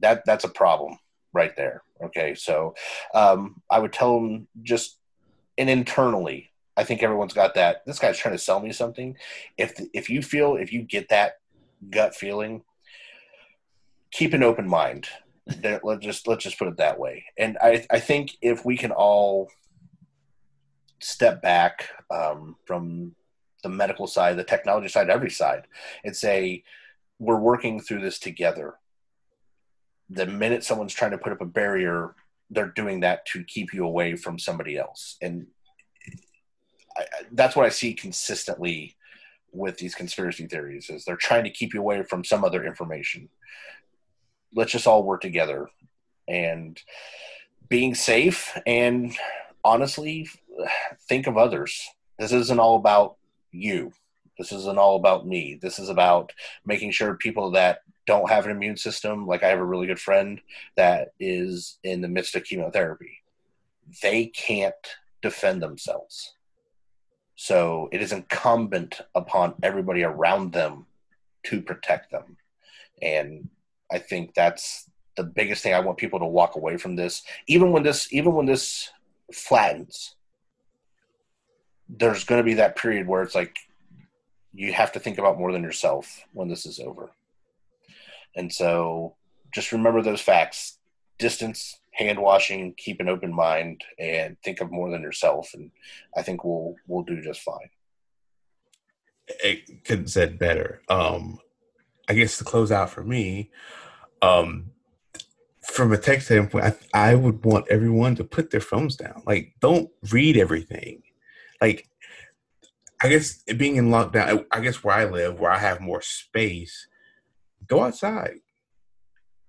that that's a problem right there. Okay, so um, I would tell them just and internally, I think everyone's got that. This guy's trying to sell me something. If if you feel if you get that gut feeling, keep an open mind. let's just let's just put it that way. And I I think if we can all step back um, from the medical side, the technology side, every side, and say we're working through this together. The minute someone's trying to put up a barrier, they're doing that to keep you away from somebody else, and I, that's what I see consistently with these conspiracy theories is they're trying to keep you away from some other information. Let's just all work together and being safe and honestly think of others. This isn't all about you. This isn't all about me. This is about making sure people that don't have an immune system, like I have a really good friend that is in the midst of chemotherapy, they can't defend themselves. So it is incumbent upon everybody around them to protect them. And I think that's the biggest thing I want people to walk away from this. Even when this even when this flattens, there's going to be that period where it's like you have to think about more than yourself when this is over. And so just remember those facts distance, hand washing, keep an open mind, and think of more than yourself. And I think we'll we'll do just fine. It couldn't said better. Um, I guess to close out for me, um, from a tech standpoint, I, I would want everyone to put their phones down. Like, don't read everything like I guess being in lockdown, I guess where I live, where I have more space, go outside,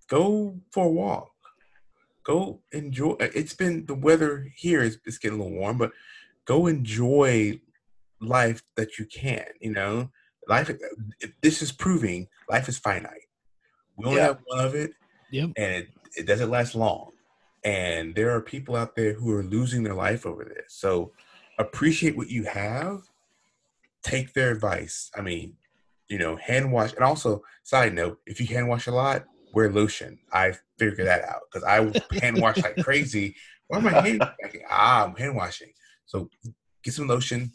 go for a walk, go enjoy. It's been the weather here is it's getting a little warm, but go enjoy life that you can. You know, life. This is proving life is finite. We only yeah. have one of it, yep. and it, it doesn't last long. And there are people out there who are losing their life over this. So appreciate what you have, take their advice. I mean, you know, hand wash. And also, side note, if you hand wash a lot, wear lotion. I figured that out because I hand wash like crazy. Why am I hand washing? Ah, I'm hand washing. So get some lotion,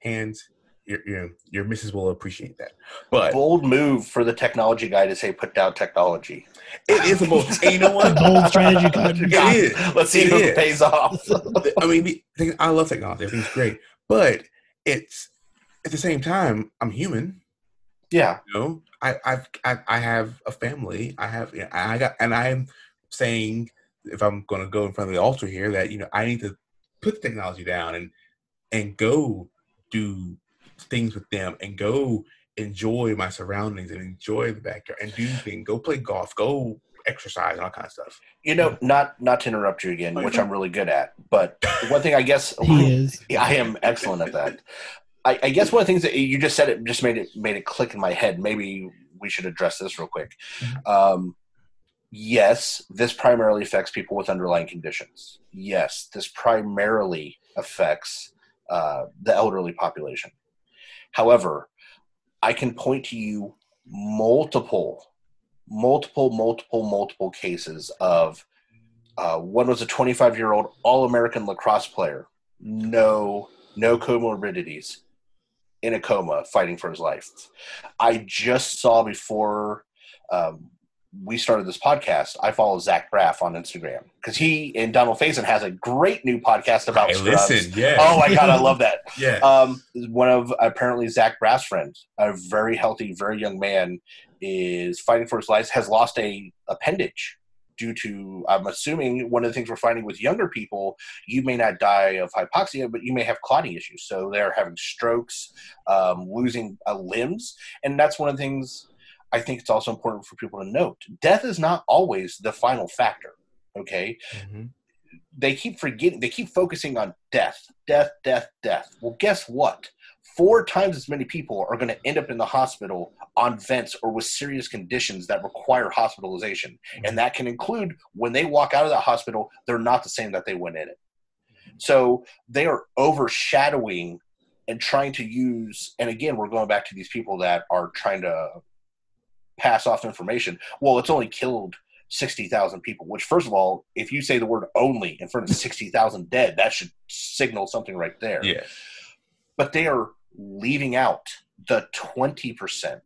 hands. Your, your your missus will appreciate that. But bold move for the technology guy to say put down technology. It is a bold. you know what? bold strategy. it is. Let's see it if it pays off. I mean, I love technology. I think it's great, but it's at the same time, I'm human. Yeah. You know, I I've, I, I have a family. I have I got and I'm saying if I'm going to go in front of the altar here that you know I need to put the technology down and and go do things with them and go enjoy my surroundings and enjoy the backyard and do things. Go play golf. Go exercise and all kind of stuff. You know, not not to interrupt you again, which I'm really good at, but one thing I guess he is. I am excellent at that. I, I, guess one of the things that you just said it just made it made it click in my head. Maybe we should address this real quick. Mm-hmm. Um, yes, this primarily affects people with underlying conditions. Yes, this primarily affects uh, the elderly population. However, I can point to you multiple, multiple, multiple, multiple cases of uh, one was a 25 year old All American lacrosse player, no, no comorbidities, in a coma, fighting for his life. I just saw before um, we started this podcast, I follow Zach Braff on Instagram because he and Donald Faison has a great new podcast about I scrubs. Listen, yeah. Oh my god, I love that. yeah. Um, one of apparently Zach Braff's friends, a very healthy, very young man, is fighting for his life. Has lost a appendage due to I'm assuming one of the things we're finding with younger people, you may not die of hypoxia, but you may have clotting issues. So they're having strokes, um, losing uh, limbs, and that's one of the things I think it's also important for people to note death is not always the final factor. Okay. Mm-hmm. They keep forgetting, they keep focusing on death, death, death, death. Well, guess what? Four times as many people are going to end up in the hospital on vents or with serious conditions that require hospitalization. Mm-hmm. And that can include when they walk out of that hospital, they're not the same that they went in it. So they are overshadowing and trying to use, and again, we're going back to these people that are trying to pass off information. Well, it's only killed 60,000 people, which, first of all, if you say the word only in front of 60,000 dead, that should signal something right there. Yeah. but they are leaving out the 20%.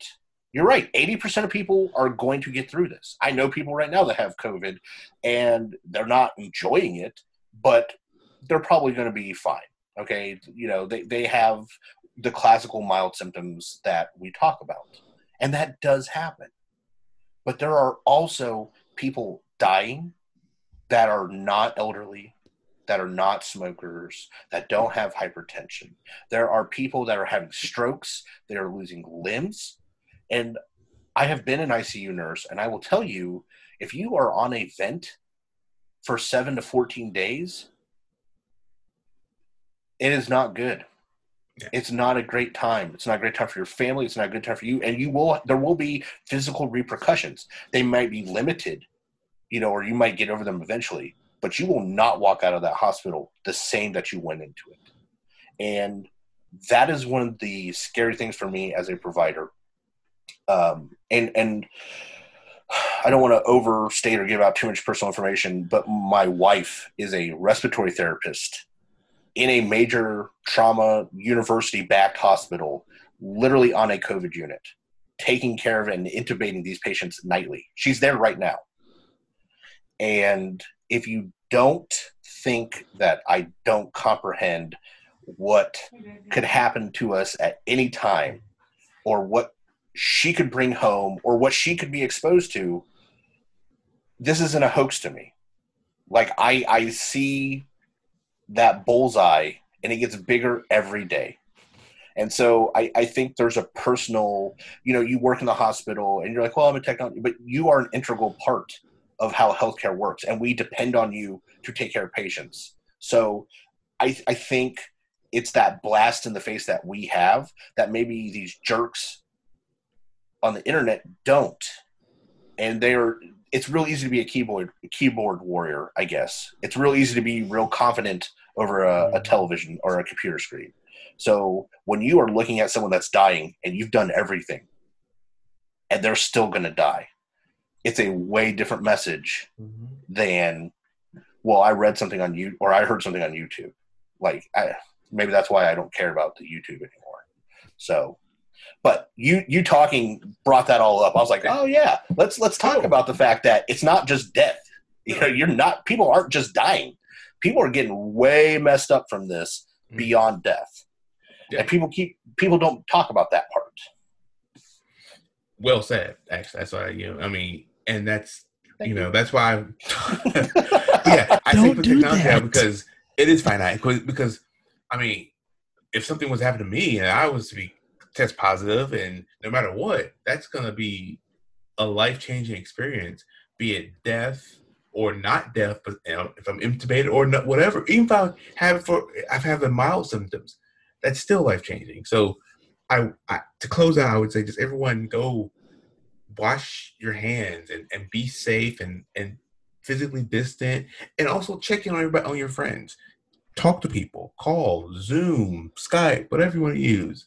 You're right. 80% of people are going to get through this. I know people right now that have COVID and they're not enjoying it, but they're probably going to be fine. Okay. You know, they, they have the classical mild symptoms that we talk about. And that does happen. But there are also people dying that are not elderly, that are not smokers, that don't have hypertension. There are people that are having strokes, they are losing limbs. And I have been an ICU nurse, and I will tell you if you are on a vent for seven to 14 days, it is not good. Yeah. It's not a great time. It's not a great time for your family. It's not a good time for you. And you will, there will be physical repercussions. They might be limited, you know, or you might get over them eventually, but you will not walk out of that hospital the same that you went into it. And that is one of the scary things for me as a provider. Um, and, and, I don't want to overstate or give out too much personal information, but my wife is a respiratory therapist in a major trauma university backed hospital, literally on a COVID unit, taking care of and intubating these patients nightly. She's there right now. And if you don't think that I don't comprehend what could happen to us at any time or what she could bring home or what she could be exposed to, this isn't a hoax to me. Like I, I see that bullseye and it gets bigger every day. And so I, I think there's a personal, you know, you work in the hospital and you're like, well, I'm a technology, but you are an integral part of how healthcare works. And we depend on you to take care of patients. So I, I think it's that blast in the face that we have that maybe these jerks on the internet don't. And they're, it's real easy to be a keyboard keyboard warrior, I guess. It's real easy to be real confident over a, a, television or a computer screen. So when you are looking at someone that's dying and you've done everything, and they're still going to die, it's a way different message mm-hmm. than, well, I read something on you or I heard something on YouTube. Like, I, maybe that's why I don't care about the YouTube anymore. So but you you talking brought that all up. I was like, oh yeah, let's let's talk about the fact that it's not just death. You know, you're not people aren't just dying. People are getting way messed up from this mm. beyond death. Yeah. And people keep people don't talk about that part. Well said. Actually, that's why you know. I mean, and that's Thank you know you. that's why. I, yeah, I think with technology because it is finite. Because because I mean, if something was happening to me and I was to be test positive, and no matter what, that's going to be a life changing experience, be it death or not death, but you know, if I'm intubated or not, whatever, even if I have for I've had the mild symptoms, that's still life changing. So, I, I, to close out, I would say just everyone go wash your hands and, and be safe and and physically distant, and also check in on everybody on your friends. Talk to people, call, Zoom, Skype, whatever you want to use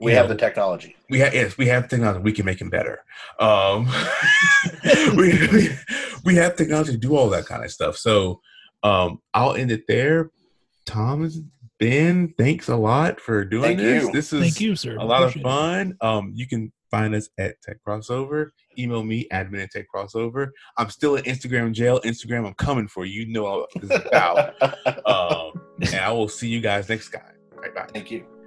we have know, the technology. We have yes, we have technology. We can make him better. Um, we, we, we have technology to do all that kind of stuff. So um, I'll end it there. Tom Thomas, Ben, thanks a lot for doing Thank this. You. This is Thank you, sir. A lot Appreciate of fun. Um, you can find us at Tech Crossover. Email me, admin at Tech Crossover. I'm still in Instagram jail. Instagram, I'm coming for you. You know what this is about. um, and I will see you guys next time. Bye bye. Thank you.